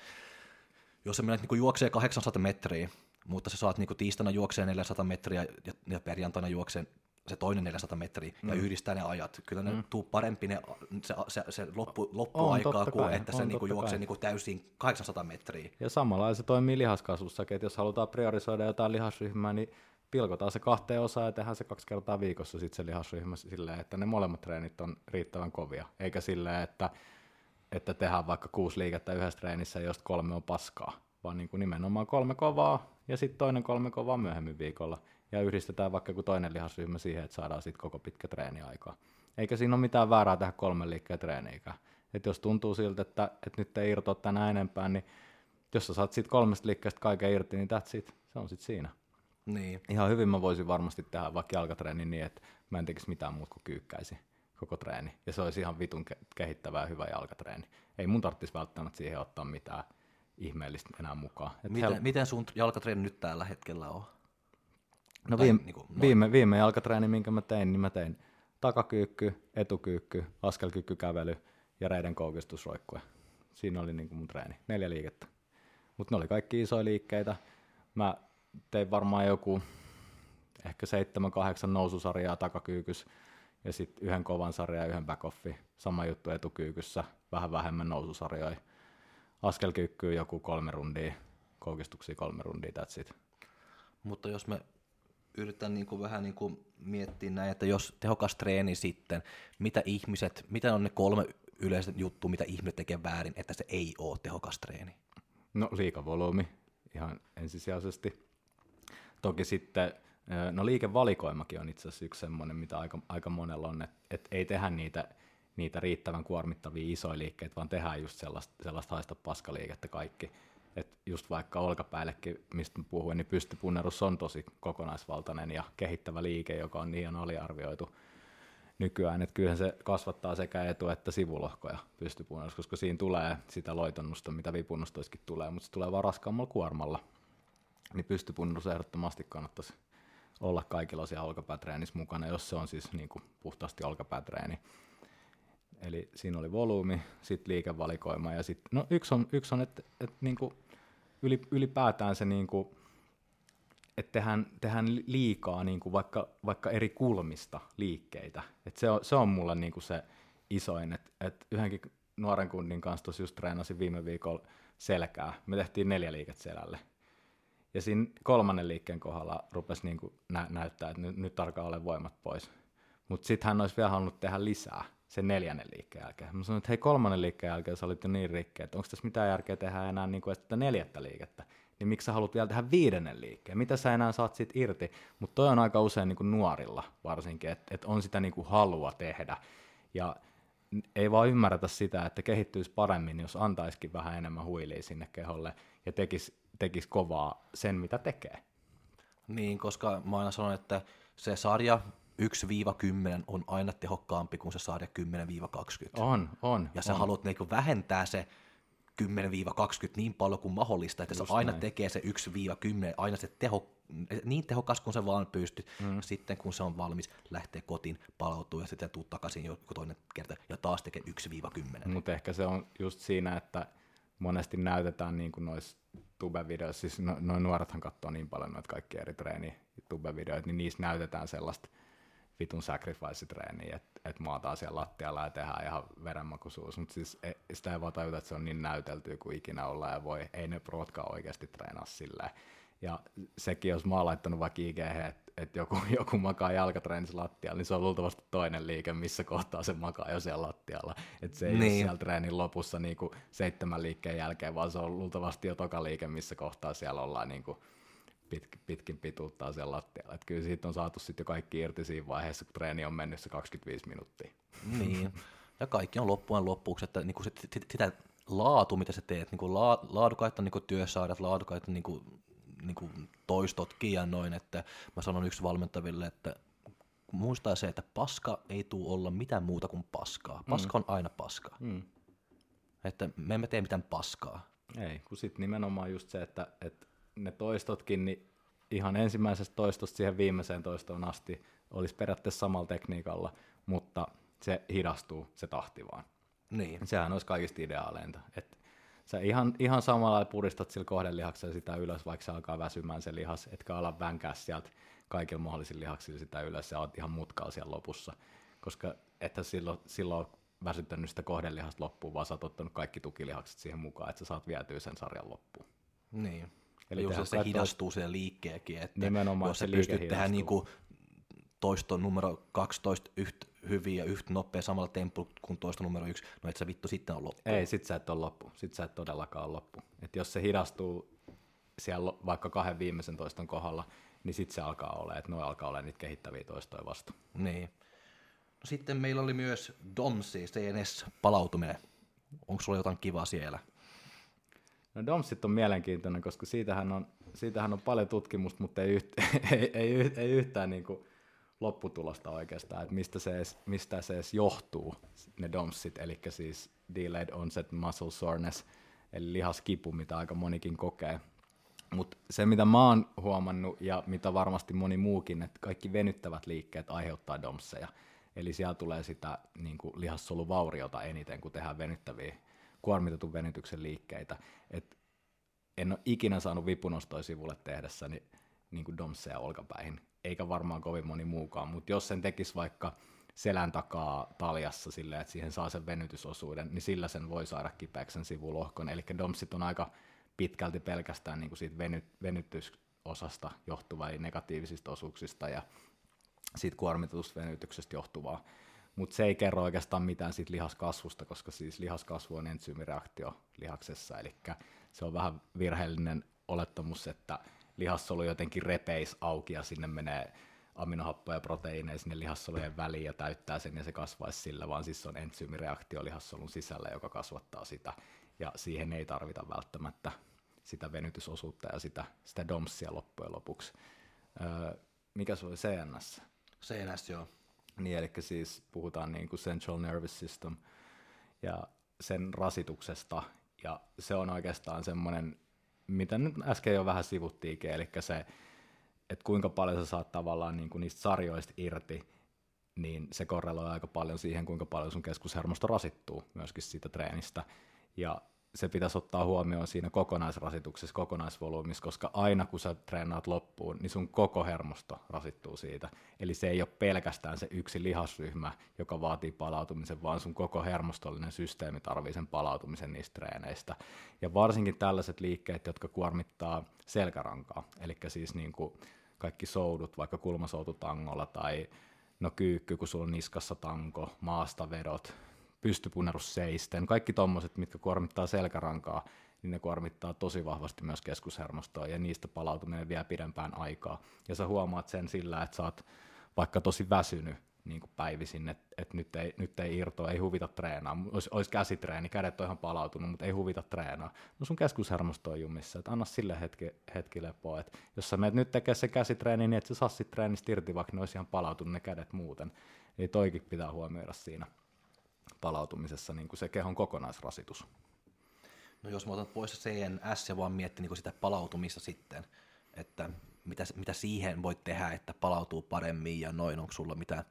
jos sä menet niinku juoksee 800 metriä, mutta sä saat niinku tiistaina juokseen 400 metriä ja, ja perjantaina juokseen se toinen 400 metriä mm. ja yhdistää ne ajat. Kyllä ne mm. tuu parempi ne, se, se, se loppu, loppuaikaa kuin kai, että se niinku juoksee kai. niinku täysin 800 metriä. Ja samalla se toimii lihaskasvussakin, että jos halutaan priorisoida jotain lihasryhmää, niin pilkotaan se kahteen osaan ja tehdään se kaksi kertaa viikossa sit se lihasryhmä silleen, että ne molemmat treenit on riittävän kovia, eikä silleen, että, että tehdään vaikka kuusi liikettä yhdessä treenissä, josta kolme on paskaa, vaan niin kuin nimenomaan kolme kovaa ja sitten toinen kolme kovaa myöhemmin viikolla. Ja yhdistetään vaikka joku toinen lihasryhmä siihen, että saadaan sitten koko pitkä treeniaikaa. Eikä siinä ole mitään väärää tehdä kolmen liikkeen treeniikään. Että jos tuntuu siltä, että, että nyt ei irtoa tänään enempää, niin jos sä saat siitä kolmesta liikkeestä kaiken irti, niin that's it. Se on sitten siinä. Niin. Ihan hyvin mä voisin varmasti tehdä vaikka jalkatreenin niin, että mä en tekisi mitään muuta kuin kyykkäisi koko treeni. Ja se olisi ihan vitun ke- kehittävä ja hyvä jalkatreeni. Ei mun tarvitsisi välttämättä siihen ottaa mitään ihmeellistä enää mukaan. Et Miten, hel- miten sun jalkatreeni nyt tällä hetkellä on? No Tai viime, niinku noin. viime, viime jalkatreeni, minkä mä tein, niin mä tein takakyykky, etukyykky, askelkyykky, kävely ja reiden koukistusroikkue. Siinä oli niinku mun treeni, neljä liikettä. Mutta ne oli kaikki isoja liikkeitä. Mä tein varmaan joku ehkä seitsemän, kahdeksan noususarjaa takakyykys ja sitten yhden kovan sarjan ja yhden backoffi. Sama juttu etukyykyssä, vähän vähemmän noususarjoja. Askelkyykkyyn joku kolme rundia, koukistuksia kolme rundia, that's it. Mutta jos me yritän niin kuin vähän niin kuin miettiä näin, että jos tehokas treeni sitten, mitä ihmiset, mitä on ne kolme yleistä juttua, mitä ihmiset tekee väärin, että se ei ole tehokas treeni? No liikavolyymi ihan ensisijaisesti. Toki sitten, no liikevalikoimakin on itse asiassa yksi semmoinen, mitä aika, aika monella on, että et ei tehdä niitä, niitä riittävän kuormittavia isoja liikkeitä, vaan tehdään just sellaista, sellaista haista paskaliikettä kaikki. Et just vaikka olkapäällekin, mistä puhuin, niin pystypunnerus on tosi kokonaisvaltainen ja kehittävä liike, joka on niin aliarvioitu nykyään, että kyllähän se kasvattaa sekä etu- että sivulohkoja pystypunnassa, koska siinä tulee sitä loitonnusta, mitä vipunnostoissakin tulee, mutta se tulee vaan raskaammalla kuormalla. Niin pystypunnus ehdottomasti kannattaisi olla kaikilla siellä olkapäätreenissä mukana, jos se on siis niin kuin puhtaasti olkapäätreeni. Eli siinä oli volyymi, sitten liikevalikoima ja sitten, no yksi on, yksi on että, että niin kuin yli, ylipäätään se niin kuin, että tehdään, tehdään liikaa niin kuin vaikka, vaikka eri kulmista liikkeitä. Et se, on, se on mulle niin kuin se isoin. Et, et yhdenkin nuoren kundin kanssa tuossa just treenasin viime viikolla selkää. Me tehtiin neljä liiket selälle. Ja siinä kolmannen liikkeen kohdalla rupesi niin kuin nä- näyttää, että nyt, nyt alkaa olla voimat pois. Mutta sitten hän olisi vielä halunnut tehdä lisää sen neljännen liikkeen jälkeen. Mä sanoin, että hei kolmannen liikkeen jälkeen sä olit jo niin rikkeä, että onko tässä mitään järkeä tehdä enää niin kuin tätä neljättä liikettä niin miksi sä haluat vielä tehdä viidennen liikkeen? Mitä sä enää saat siitä irti? Mutta toi on aika usein niin kuin nuorilla varsinkin, että et on sitä niin kuin halua tehdä. Ja ei vaan ymmärretä sitä, että kehittyisi paremmin, jos antaisikin vähän enemmän huilia sinne keholle ja tekisi tekis kovaa sen, mitä tekee. Niin, koska mä aina sanon, että se sarja 1-10 on aina tehokkaampi kuin se sarja 10-20. On, on. Ja sä on. haluat niinku vähentää se 10-20 niin paljon kuin mahdollista, että Just se aina näin. tekee se 1-10, aina se teho, niin tehokas kuin se vaan pystyt. Mm. Sitten kun se on valmis, lähtee kotiin, palautuu ja sitten tuu takaisin joku toinen kerta ja taas tekee 1-10. Mutta ehkä se on just siinä, että monesti näytetään niin kuin noissa tube-videoissa, siis no, noin nuorethan katsoo niin paljon noita kaikkia eri treeni tube-videoita, niin niissä näytetään sellaista vitun sacrifice-treeniä, että et maataan siellä lattialla ja tehdään ihan verenmakuisuus, mutta siis e, sitä ei vaan tajuta, että se on niin näyteltyä kuin ikinä olla ja voi, ei ne protkaan oikeasti treenaa silleen. Ja sekin, jos mä oon laittanut vaikka IG, että et joku, joku makaa jalkatreenissä lattialla, niin se on luultavasti toinen liike, missä kohtaa se makaa jo siellä lattialla. Että se ei niin. ole Niin. siellä treenin lopussa niin kuin seitsemän liikkeen jälkeen, vaan se on luultavasti jo toka liike, missä kohtaa siellä ollaan niin kuin pitkin, pitkin pituuttaa siellä lattialla. Et kyllä siitä on saatu sitten jo kaikki irti siinä vaiheessa, kun treeni on mennyt se 25 minuuttia. Niin. Ja kaikki on loppujen lopuksi, että niinku sit, sit, sitä laatu, mitä sä teet, niinku la, laadukaita niinku työsarjat, laadukaita niinku, niinku toistotkin ja noin, että mä sanon yksi valmentaville, että muistaa se, että paska ei tule olla mitään muuta kuin paskaa. Paska on aina paskaa. Mm. Että me emme tee mitään paskaa. Ei, kun sitten nimenomaan just se, että, että ne toistotkin, niin ihan ensimmäisestä toistosta siihen viimeiseen toistoon asti olisi periaatteessa samalla tekniikalla, mutta se hidastuu, se tahti vaan. Niin. Sehän olisi kaikista ideaaleinta. Että sä ihan, ihan samalla puristat sillä kohdelihaksella sitä ylös, vaikka se alkaa väsymään se lihas, etkä ala vänkää sieltä kaikilla mahdollisilla lihaksilla sitä ylös ja oot ihan mutkaa siellä lopussa. Koska että silloin, silloin väsyttänyt sitä kohdelihasta loppuun, vaan sä oot ottanut kaikki tukilihakset siihen mukaan, että sä saat vietyä sen sarjan loppuun. Niin. Eli just se hidastuu se liikkeekin, että Nimenomaan jos se pystyt tehdä hidastuu. niinku toisto numero 12 yhtä hyvin ja yhtä nopea samalla tempulla kuin toisto numero yksi, no et sä vittu sitten on loppu. Ei, sit sä et ole loppu. Sit sä et todellakaan ole loppu. Et jos se hidastuu siellä vaikka kahden viimeisen toiston kohdalla, niin sit se alkaa olla, että noin alkaa olla niitä kehittäviä toistoja vasta. Niin. No sitten meillä oli myös DOMSI, CNS-palautuminen. Onko sulla jotain kivaa siellä? No DOMSit on mielenkiintoinen, koska siitähän on, siitähän on paljon tutkimusta, mutta ei, yht, ei, ei, ei yhtään niin kuin lopputulosta oikeastaan, että mistä se edes, mistä se edes johtuu, ne DOMSit, eli siis Delayed Onset Muscle Soreness, eli lihaskipu, mitä aika monikin kokee. Mutta se, mitä mä oon huomannut ja mitä varmasti moni muukin, että kaikki venyttävät liikkeet aiheuttaa DOMSeja. Eli siellä tulee sitä niin kuin lihassoluvauriota eniten, kun tehdään venyttäviä, kuormitetun venytyksen liikkeitä. Et en ole ikinä saanut vipunostoja sivulle tehdessäni niin kuin domseja olkapäihin, eikä varmaan kovin moni muukaan, mutta jos sen tekisi vaikka selän takaa taljassa silleen, että siihen saa sen venytysosuuden, niin sillä sen voi saada kipeäksi sen sivulohkon. Eli domsit on aika pitkälti pelkästään niin kuin siitä veny, venytysosasta johtuvaa, eli negatiivisista osuuksista ja siitä kuormitetusta venytyksestä johtuvaa. Mutta se ei kerro oikeastaan mitään siitä lihaskasvusta, koska siis lihaskasvu on entsyymireaktio lihaksessa, eli se on vähän virheellinen olettamus, että lihassolu jotenkin repeis auki ja sinne menee aminohappoja ja proteiineja sinne lihassolujen väliin ja täyttää sen ja se kasvaisi sillä, vaan siis se on entsyymireaktio lihassolun sisällä, joka kasvattaa sitä ja siihen ei tarvita välttämättä sitä venytysosuutta ja sitä, sitä DOMSia loppujen lopuksi. Öö, mikä se oli CNS? CNS, joo. Niin, eli siis puhutaan niin kuin central nervous system ja sen rasituksesta, ja se on oikeastaan semmoinen, mitä nyt äsken jo vähän sivuttiinkin, eli se, että kuinka paljon sä saat tavallaan niin kuin niistä sarjoista irti, niin se korreloi aika paljon siihen, kuinka paljon sun keskushermosto rasittuu myöskin siitä treenistä. Ja se pitäisi ottaa huomioon siinä kokonaisrasituksessa, kokonaisvolyymissa, koska aina kun sä treenaat loppuun, niin sun koko hermosto rasittuu siitä. Eli se ei ole pelkästään se yksi lihasryhmä, joka vaatii palautumisen, vaan sun koko hermostollinen systeemi tarvii sen palautumisen niistä treeneistä. Ja varsinkin tällaiset liikkeet, jotka kuormittaa selkärankaa, eli siis niin kuin kaikki soudut, vaikka kulmasoututangolla tai no kyykky, kun sulla on niskassa tanko, maastavedot, pystypunnerus seisten, kaikki tommoset, mitkä kuormittaa selkärankaa, niin ne kuormittaa tosi vahvasti myös keskushermostoa ja niistä palautuminen vie pidempään aikaa. Ja sä huomaat sen sillä, että sä oot vaikka tosi väsynyt niin kuin päivisin, että et nyt, ei, nyt ei irto, ei huvita treenaa. Olisi, olisi käsitreeni, kädet on ihan palautunut, mutta ei huvita treenaa. No sun keskushermosto on jumissa, että anna sille hetki, hetki lepoa. Että jos sä menet nyt tekemään se käsitreeni, niin että sä saa treenistä irti, vaikka ne olisi ihan palautunut ne kädet muuten. Eli toikin pitää huomioida siinä palautumisessa niin kuin se kehon kokonaisrasitus. No jos mä otan pois CNS ja vaan miettii niin sitä palautumista sitten, että mitä, mitä siihen voit tehdä, että palautuu paremmin ja noin, onko sulla mitään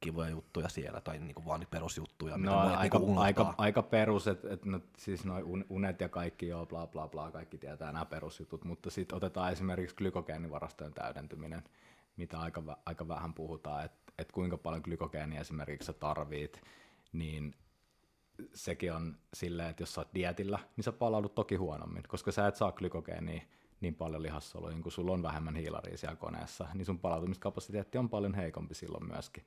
kivoja juttuja siellä tai niin kuin vaan niin perusjuttuja, mitä no, aika, niin aika, aika, perus, että et, no, siis noin unet ja kaikki joo, bla bla bla, kaikki tietää nämä perusjutut, mutta sitten otetaan esimerkiksi glykogeenivarastojen täydentyminen, mitä aika, aika vähän puhutaan, että et kuinka paljon glykogeenia esimerkiksi sä tarvit, niin sekin on silleen, että jos sä oot dietillä, niin sä palaudut toki huonommin, koska sä et saa glykogeenia niin paljon lihassoluihin, kun sulla on vähemmän hiilaria siellä koneessa, niin sun palautumiskapasiteetti on paljon heikompi silloin myöskin.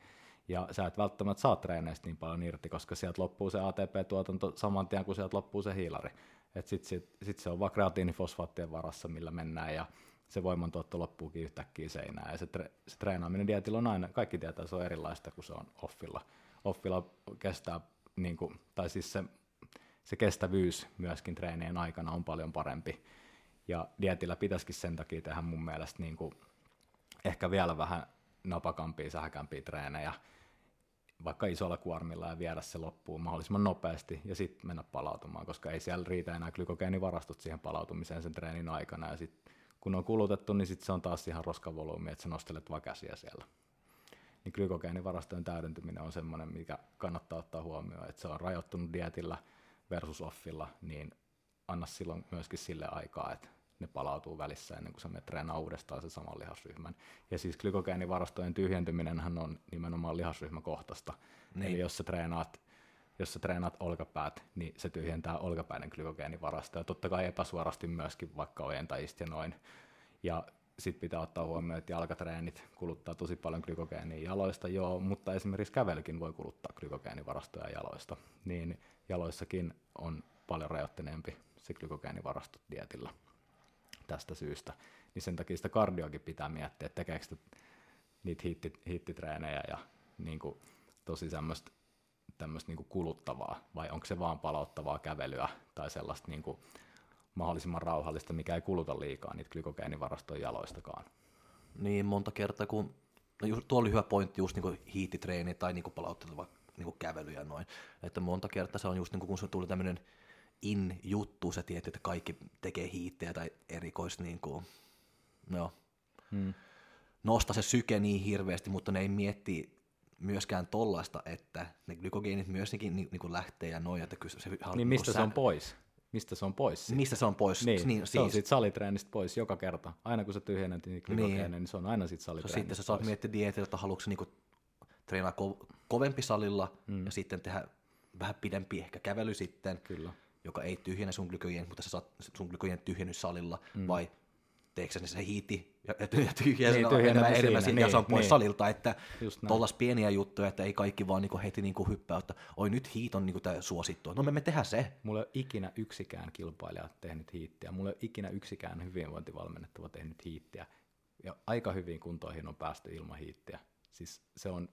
Ja sä et välttämättä saa treeneistä niin paljon irti, koska sieltä loppuu se ATP-tuotanto saman tien, kun sieltä loppuu se hiilari. Sitten sit, sit se on vaan kreatiinifosfaattien varassa, millä mennään, ja se voimantuotto loppuukin yhtäkkiä seinään. Ja se, tre, se treenaaminen dietillä on aina, kaikki tietää, se on erilaista, kun se on offilla offilla kestää, niin kuin, tai siis se, se kestävyys myöskin treenien aikana on paljon parempi. Ja dietillä pitäisikin sen takia tehdä mun mielestä niin kuin, ehkä vielä vähän napakampia, sähäkämpiä treenejä, vaikka isolla kuormilla ja viedä se loppuun mahdollisimman nopeasti ja sitten mennä palautumaan, koska ei siellä riitä enää glykogeenivarastot siihen palautumiseen sen treenin aikana ja sitten kun on kulutettu, niin sitten se on taas ihan roskavolyymi, että sä nostelet vaan käsiä siellä niin glykogeenivarastojen täydentyminen on semmoinen, mikä kannattaa ottaa huomioon, että se on rajoittunut dietillä versus offilla, niin anna silloin myöskin sille aikaa, että ne palautuu välissä ennen kuin sä menet treenaa uudestaan se saman lihasryhmän. Ja siis glykogeenivarastojen tyhjentyminen on nimenomaan lihasryhmäkohtaista. Niin. Eli jos sä treenaat jos sä treenaat olkapäät, niin se tyhjentää olkapäiden glykogeenivarastoja. Totta kai epäsuorasti myöskin vaikka ojentajista ja noin. Ja sitten pitää ottaa huomioon, että jalkatreenit kuluttaa tosi paljon glykogeenia jaloista, joo, mutta esimerkiksi kävelykin voi kuluttaa glykogeenivarastoja jaloista, niin jaloissakin on paljon rajoitteneempi se glykogeenivarasto dietillä tästä syystä. Niin sen takia sitä kardioakin pitää miettiä, että tekeekö niitä hitti, hittitreenejä ja niin kuin tosi semmoista tämmöistä niin kuluttavaa, vai onko se vaan palauttavaa kävelyä tai sellaista niin kuin mahdollisimman rauhallista, mikä ei kuluta liikaa niitä glykogeenivarastoja jaloistakaan. Niin, monta kertaa, kun no just, tuo oli hyvä pointti, just niin hiittitreeni tai niin palautteleva niin kävely ja noin. Että monta kertaa se on just niin kuin, kun se tuli tämmöinen in-juttu, sä tiedät, että kaikki tekee hiittejä tai erikois niin kuin, no, hmm. nosta se syke niin hirveästi, mutta ne ei mietti myöskään tollaista, että ne glykogeenit myös niin, niin, niin lähtee ja noin. Että kyllä se, niin, niin mistä se on pois? Mistä se on pois? Siitä? Mistä se on pois? Niin, niin se on siis... siitä salitreenistä pois joka kerta. Aina kun sä tyhjennät niin niin. niin se on aina siitä salitreenistä Sitten sä saat miettiä dieetillä, että haluatko niinku treenaa ko- kovempi salilla mm. ja sitten tehdä vähän pidempi ehkä kävely sitten. Kyllä joka ei tyhjennä sun glykogen, mutta sä saat sun glykogen tyhjennys salilla, mm. vai teekö se, se hiiti ja, tyhjää niin, enemmän, enemmän siinä, ja se on pois niin. salilta, että tollas pieniä juttuja, että ei kaikki vaan niinku heti niinku hyppää, että oi nyt hiit on niinku suosittua. No me me tehdään se. Mulla ei ole ikinä yksikään kilpailija tehnyt hiittiä, mulla ei ole ikinä yksikään hyvinvointivalmennettava tehnyt hiittiä, ja aika hyvin kuntoihin on päästy ilman hiittiä. Siis se on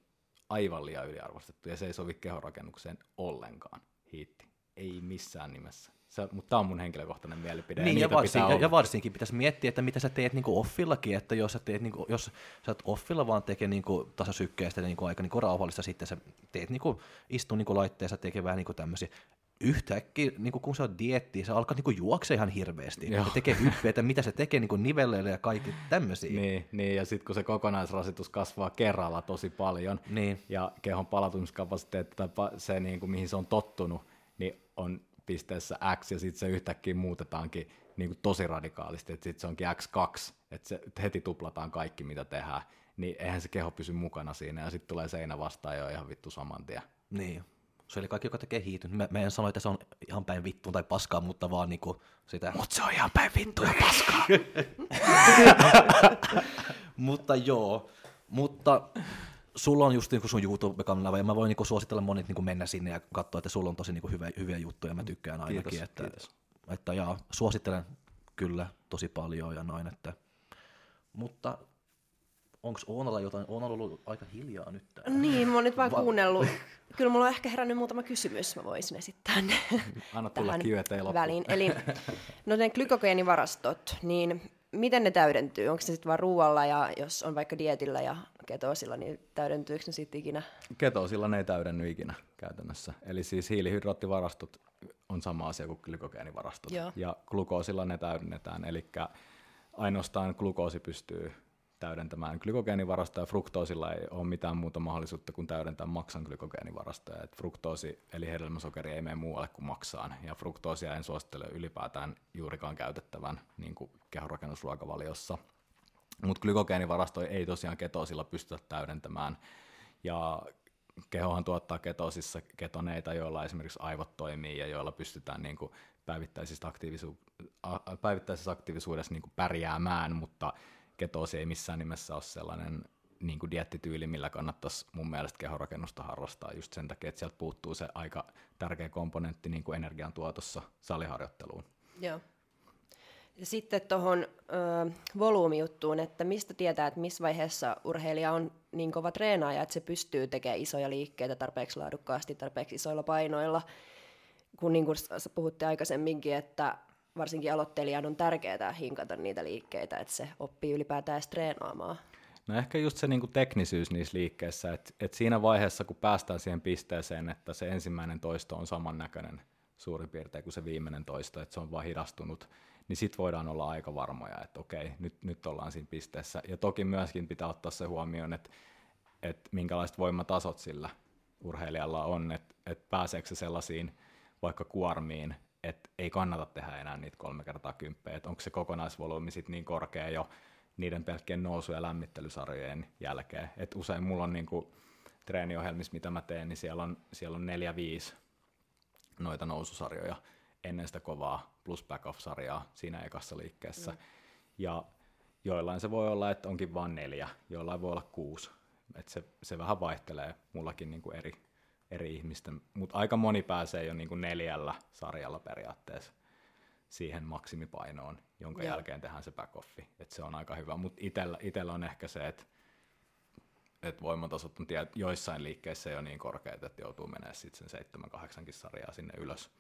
aivan liian yliarvostettu, ja se ei sovi kehorakennukseen ollenkaan, hiitti ei missään nimessä. Se, mutta tämä on mun henkilökohtainen mielipide. Niin, ja, ja, varsinkin, ja varsinkin pitäisi miettiä, että mitä sä teet niin kuin offillakin, että jos sä, teet, niin kuin, jos sä oot offilla vaan tekee niin kuin, tasasykkeestä niin kuin aika niin kuin rauhallista, sitten sä teet niin kuin, istuu niin kuin laitteessa, tekee vähän niin kuin tämmöisiä yhtäkkiä, niin kun se on dietti, se alkaa niin juokse ihan hirveästi. Joo. Ja tekee hyppeitä, mitä se tekee niin nivelleille ja kaikki tämmöisiä. Niin, niin ja sitten kun se kokonaisrasitus kasvaa kerralla tosi paljon, niin. ja kehon palautumiskapasiteetti tai se, niin kuin, mihin se on tottunut, niin on pisteessä X ja sitten se yhtäkkiä muutetaankin niin kuin tosi radikaalisti, että sitten se onkin X2, että se heti tuplataan kaikki mitä tehdään, niin eihän se keho pysy mukana siinä ja sitten tulee seinä vastaan jo ihan vittu saman tien. Niin, se oli kaikki, joka tekee hiityn. Mä, mä en sano, että se on ihan päin vittua tai paskaa, mutta vaan niinku sitä... Mut se on ihan päin vittua ja paskaa. mutta joo, mutta sulla on just niin sun YouTube-kanava, ja mä voin niin suositella monet niin mennä sinne ja katsoa, että sulla on tosi niin hyviä, hyviä juttuja, mä tykkään ainakin. Kiitos, että, kiitos. että jaa, suosittelen kyllä tosi paljon ja noin, että, mutta onko Oonalla jotain, Oona on ollut aika hiljaa nyt täällä. Niin, mä oon nyt vaan Va- kuunnellut. Kyllä mulla on ehkä herännyt muutama kysymys, mä voisin esittää ne Anna tulla kivet väliin. Eli no ne glykogeenivarastot, niin miten ne täydentyy? Onko se sitten vaan ruualla ja jos on vaikka dietillä ja ketoosilla, niin täydentyykö ne sitten ikinä? Ketoosilla ne ei täydenny ikinä käytännössä. Eli siis hiilihydraattivarastot on sama asia kuin glykogeenivarastot. Joo. Ja glukoosilla ne täydennetään, eli ainoastaan glukoosi pystyy täydentämään glykogeenivarastoja, ja fruktoosilla ei ole mitään muuta mahdollisuutta kuin täydentää maksan glykogeenivarastoja. Et fruktoosi eli hedelmäsokeri ei mene muualle kuin maksaan, ja fruktoosia en suosittele ylipäätään juurikaan käytettävän niin kuin kehorakennusruokavaliossa. Mutta glykogeenivarastoja ei tosiaan ketoosilla pystytä täydentämään, ja kehohan tuottaa ketoosissa ketoneita, joilla esimerkiksi aivot toimii ja joilla pystytään niin kuin päivittäisessä, aktiivisu- päivittäisessä aktiivisuudessa niin kuin pärjäämään, mutta ketoosi ei missään nimessä ole sellainen niin kuin diettityyli, millä kannattaisi mun mielestä kehorakennusta harrastaa just sen takia, että sieltä puuttuu se aika tärkeä komponentti niin kuin energiantuotossa saliharjoitteluun. Joo. Sitten tuohon volyymijuttuun, että mistä tietää, että missä vaiheessa urheilija on niin kova treenaaja, että se pystyy tekemään isoja liikkeitä tarpeeksi laadukkaasti, tarpeeksi isoilla painoilla. Kun niin kuin puhutte aikaisemminkin, että varsinkin aloittelijan on tärkeää hinkata niitä liikkeitä, että se oppii ylipäätään edes treenaamaan. No ehkä just se niinku teknisyys niissä liikkeissä, että et siinä vaiheessa kun päästään siihen pisteeseen, että se ensimmäinen toisto on samannäköinen suurin piirtein kuin se viimeinen toisto, että se on vaan hidastunut, niin sitten voidaan olla aika varmoja, että okei, nyt, nyt ollaan siinä pisteessä. Ja toki myöskin pitää ottaa se huomioon, että, että minkälaiset voimatasot sillä urheilijalla on, että, että pääseekö se sellaisiin vaikka kuormiin, että ei kannata tehdä enää niitä kolme kertaa kymppejä, että onko se kokonaisvolyymi sitten niin korkea jo niiden pelkkien nousu- ja lämmittelysarjojen jälkeen. Et usein mulla on niinku treeniohjelmissa, mitä mä teen, niin siellä on, siellä on neljä, viisi noita noususarjoja ennen sitä kovaa plus back-off-sarjaa siinä ekassa liikkeessä. Mm. Ja joillain se voi olla, että onkin vain neljä, joillain voi olla kuusi. Et se, se vähän vaihtelee mullakin niinku eri, eri ihmisten, mutta aika moni pääsee jo niin kuin neljällä sarjalla periaatteessa siihen maksimipainoon, jonka Joo. jälkeen tehdään se backoffi. Et se on aika hyvä, mutta itellä, itellä on ehkä se, että et voimatasot on tiet, joissain liikkeissä jo niin korkeat, että joutuu menemään sitten sen 7-8 sarjaa sinne ylös.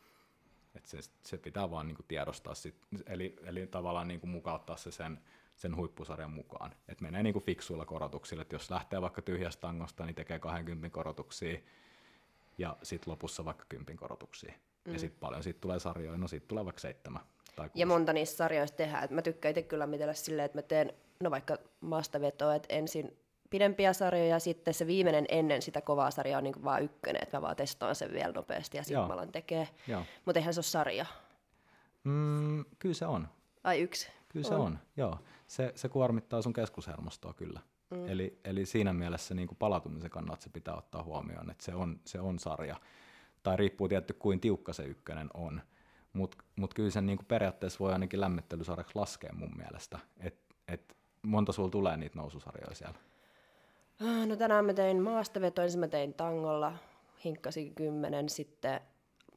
Et se, se pitää vaan niin kuin tiedostaa, sit, eli, eli tavallaan niin kuin mukauttaa se sen, sen huippusarjan mukaan. Et menee niin kuin fiksuilla korotuksilla, että jos lähtee vaikka tyhjästä tangosta, niin tekee 20 korotuksia, ja sitten lopussa vaikka kympin korotuksia. Mm. Ja sitten paljon siitä tulee sarjoja, no siitä tulee vaikka seitsemän tai kuusi. Ja monta niistä sarjoista tehdään. Et mä tykkään itse kyllä mitellä silleen, että mä teen no vaikka maastavetoa, että ensin pidempiä sarjoja ja sitten se viimeinen ennen sitä kovaa sarjaa on niin vaan ykkönen, että mä vaan testaan sen vielä nopeasti ja sitten mä alan tekee. Mutta eihän se ole sarja. Mm, kyllä se on. Ai yksi? Kyllä se on, on. joo. Se, se kuormittaa sun keskushermostoa kyllä. Mm. Eli, eli siinä mielessä niin kuin palautumisen kannalta se pitää ottaa huomioon, että se on, se on sarja. Tai riippuu tietty kuin tiukka se ykkönen on. Mutta mut kyllä sen niin kuin periaatteessa voi ainakin lämmittelysarjaksi laskea mun mielestä. Että et monta sulla tulee niitä noususarjoja siellä? Ah, no tänään mä tein maastaveto, ensin mä tein tangolla, hinkkasin kymmenen, sitten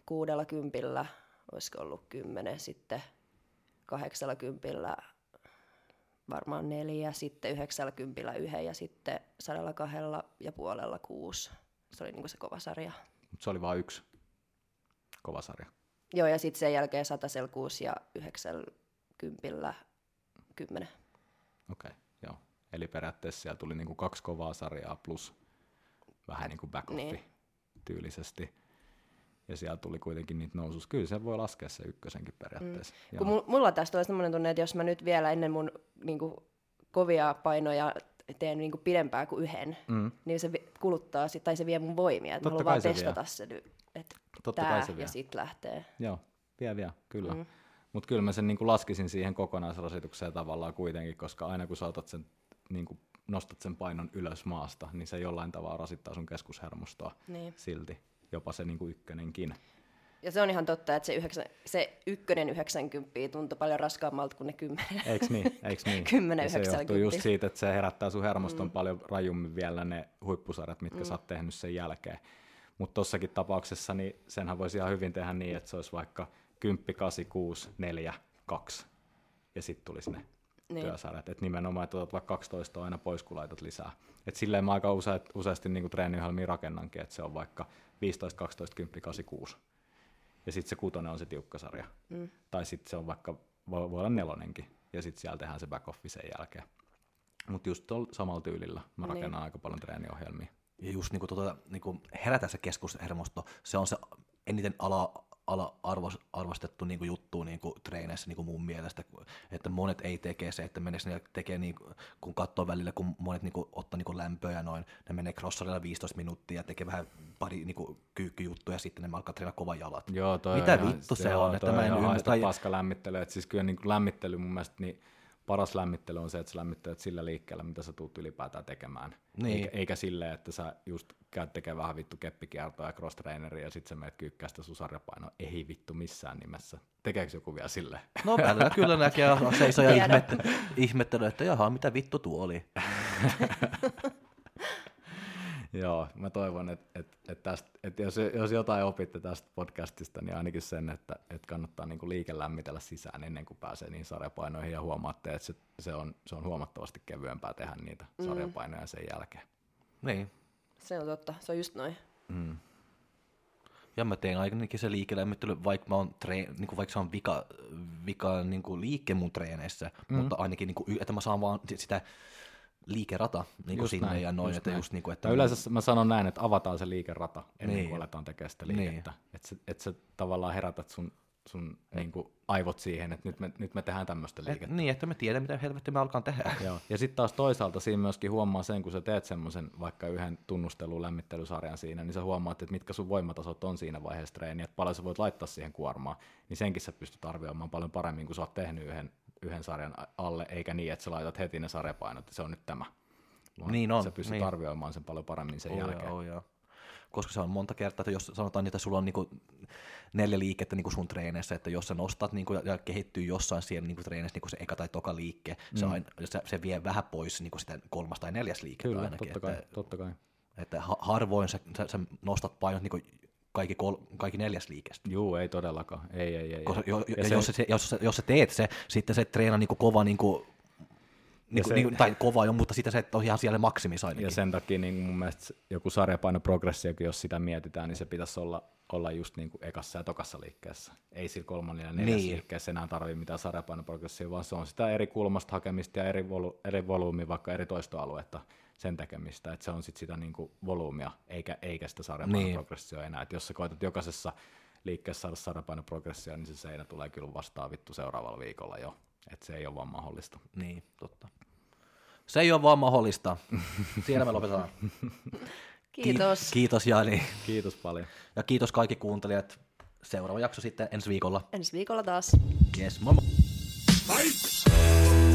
kuudella kympillä, olisiko ollut kymmenen, sitten kahdeksalla kympillä varmaan neljä, sitten yhdeksällä kympillä yhden ja sitten sadalla kahdella ja puolella kuusi. Se oli niinku se kova sarja. Mut se oli vain yksi kova sarja. Joo, ja sitten sen jälkeen satasella kuusi ja yhdeksällä kympillä kymmenen. Okei, okay. Eli periaatteessa siellä tuli niinku kaksi kovaa sarjaa plus vähän niin kuin back niin. tyylisesti. Ja siellä tuli kuitenkin niitä nousus. Kyllä se voi laskea se ykkösenkin periaatteessa. Mm. Kun mulla tästä tulee sellainen tunne, että jos mä nyt vielä ennen mun niin kuin, kovia painoja teen niin kuin pidempää kuin yhden, mm. niin se kuluttaa, tai se vie mun voimia. Että mä haluan vaan testata vie. se nyt, että Totta tää, se ja sitten lähtee. Joo, vie vie, kyllä. Mm. Mutta kyllä mä sen niin kuin laskisin siihen kokonaisrasitukseen tavallaan kuitenkin, koska aina kun sä otat sen, niin kuin nostat sen painon ylös maasta, niin se jollain tavalla rasittaa sun keskushermostoa niin. silti, jopa se niin kuin ykkönenkin. Ja se on ihan totta, että se, yhdeksän, se ykkönen 90 tuntuu paljon raskaammalta kuin ne kymmenen. Eiks niin? Eiks niin? 10 ja se johtuu just siitä, että se herättää sun hermoston mm. paljon rajummin vielä ne huippusarjat, mitkä mm. sä oot tehnyt sen jälkeen. Mutta tossakin tapauksessa, niin senhän voisi ihan hyvin tehdä niin, että se olisi vaikka 10, 8, 6, 4, 2 ja sitten tulisi ne niin. työsarjat. Että nimenomaan, että otat vaikka 12 aina pois, kun laitat lisää. Et silleen mä aika use, useasti niin treeniohjelmia rakennankin, että se on vaikka 15, 12, 10, 8, 6. Ja sitten se kutonen on se tiukkasarja. Mm. Tai sitten se on vaikka, voi, voi olla nelonenkin, ja sitten siellä tehdään se back sen jälkeen. Mutta just samalla tyylillä mä niin. rakennan niin. aika paljon treeniohjelmia. Ja just niin kuin, tuota, niin kuin herätä se keskushermosto, se on se eniten ala, ala arvos, arvostettu niin kuin juttu niin kuin treeneissä niin kuin mun mielestä, että monet ei tekee se, että menee sinne tekee, niin, kun katsoo välillä, kun monet niin kuin, ottaa niin kuin lämpöä ja noin, ne menee crossarilla 15 minuuttia ja tekee vähän pari niin kuin, kyykkyjuttuja ja sitten ne alkaa treenaa kovan jalat. Joo, toi Mitä on vittu se joo, on? Että mä en ymmärrä. paska lämmittely, että siis kyllä niin kuin lämmittely mun mielestä, niin paras lämmittely on se, että sä lämmittelet sillä liikkeellä, mitä sä tuut ylipäätään tekemään. Niin. Eikä, eikä silleen, että sä just käyt tekemään vähän vittu keppikiertoa ja cross traineria ja sit sä meet kyykkää sitä sun. Ei vittu missään nimessä. Tekeekö joku vielä silleen? No välillä kyllä näkee ja seisoo ja ihmettely, että jaha, mitä vittu tuo oli. Joo, mä toivon, että, että, että, tästä, että jos, jos jotain opitte tästä podcastista, niin ainakin sen, että, että kannattaa niin kuin liike lämmitellä sisään ennen kuin pääsee niihin sarjapainoihin ja huomaatte, että se, se, on, se on huomattavasti kevyempää tehdä niitä mm. sarjapainoja sen jälkeen. Niin. Se on totta, se on just noin. Mm. Ja mä teen ainakin se liikelämmittely, vaikka, mä on treen, niin kuin vaikka se on vika, vika niin kuin liike mun treeneissä, mm. mutta ainakin, niin kuin, että mä saan vaan sitä liikerata niin kuin sinne näin, ja noin. Että just niin kuin, että yleensä mä sanon näin, että avataan se liikerata ennen niin. kuin aletaan tekemään sitä liikettä. Niin. Että et sä tavallaan herätät sun, sun niin kuin aivot siihen, että nyt me, nyt me tehdään tämmöistä liikettä. Et, niin, että me tiedämme, mitä helvetti me alkaa tehdä. Joo. Ja sitten taas toisaalta siinä myöskin huomaa sen, kun sä teet semmoisen vaikka yhden tunnustelu lämmittelysarjan siinä, niin sä huomaat, että mitkä sun voimatasot on siinä vaiheessa treeniä, että paljon sä voit laittaa siihen kuormaa, niin senkin sä pystyt arvioimaan paljon paremmin, kun sä oot tehnyt yhden, yhden sarjan alle, eikä niin, että sä laitat heti ne sarjapainot, että se on nyt tämä vaan niin on, sä pystyt niin. arvioimaan sen paljon paremmin sen oh, jälkeen. Oh, joo. Koska se on monta kertaa, että jos sanotaan, että sulla on niinku neljä liikettä niinku sun treeneissä, että jos sä nostat niinku ja kehittyy jossain siellä niinku treeneissä niinku se eka tai toka liikke, mm. se, aina, se, se, vie vähän pois niinku sitä kolmas tai neljäs liikettä Kyllä, ainakin. totta kai. Että, totta kai. että harvoin sä, sä, sä nostat painot niinku kaikki, kol, kaikki neljäs liikestä. Joo, ei todellakaan. Ei, ei, ei. Koska, jo, ja, ja se, jos, se, jos, jos, sä teet se, sitten se treena niinku kova niinku Niin kuin, se- niin, tai kova jo, mutta sitten se, on ihan siellä maksimis ainakin. Ja sen takia niin mun mielestä joku sarjapainoprogressiokin, jos sitä mietitään, niin se pitäisi olla, olla just niin kuin ekassa ja tokassa liikkeessä. Ei sillä kolmannella ja neljäs Niin. liikkeessä enää tarvitse mitään sarjapainoprogressioa, vaan se on sitä eri kulmasta hakemista ja eri, volu, eri volyymi, vaikka eri toistoaluetta sen tekemistä, että se on sitten sitä niin kuin volyymia, eikä, eikä sitä sarjapainoprogressioa enää. Et jos sä koetat jokaisessa liikkeessä saada sarjapainoprogressioa, niin se seinä tulee kyllä vastaan vittu seuraavalla viikolla jo. Että se ei ole vaan mahdollista. Niin, totta. Se ei ole vaan mahdollista. Siellä me lopetetaan. Kiitos. Ki- kiitos Jani. Kiitos paljon. Ja kiitos kaikki kuuntelijat. Seuraava jakso sitten ensi viikolla. Ensi viikolla taas. Yes, moi moi. Fight!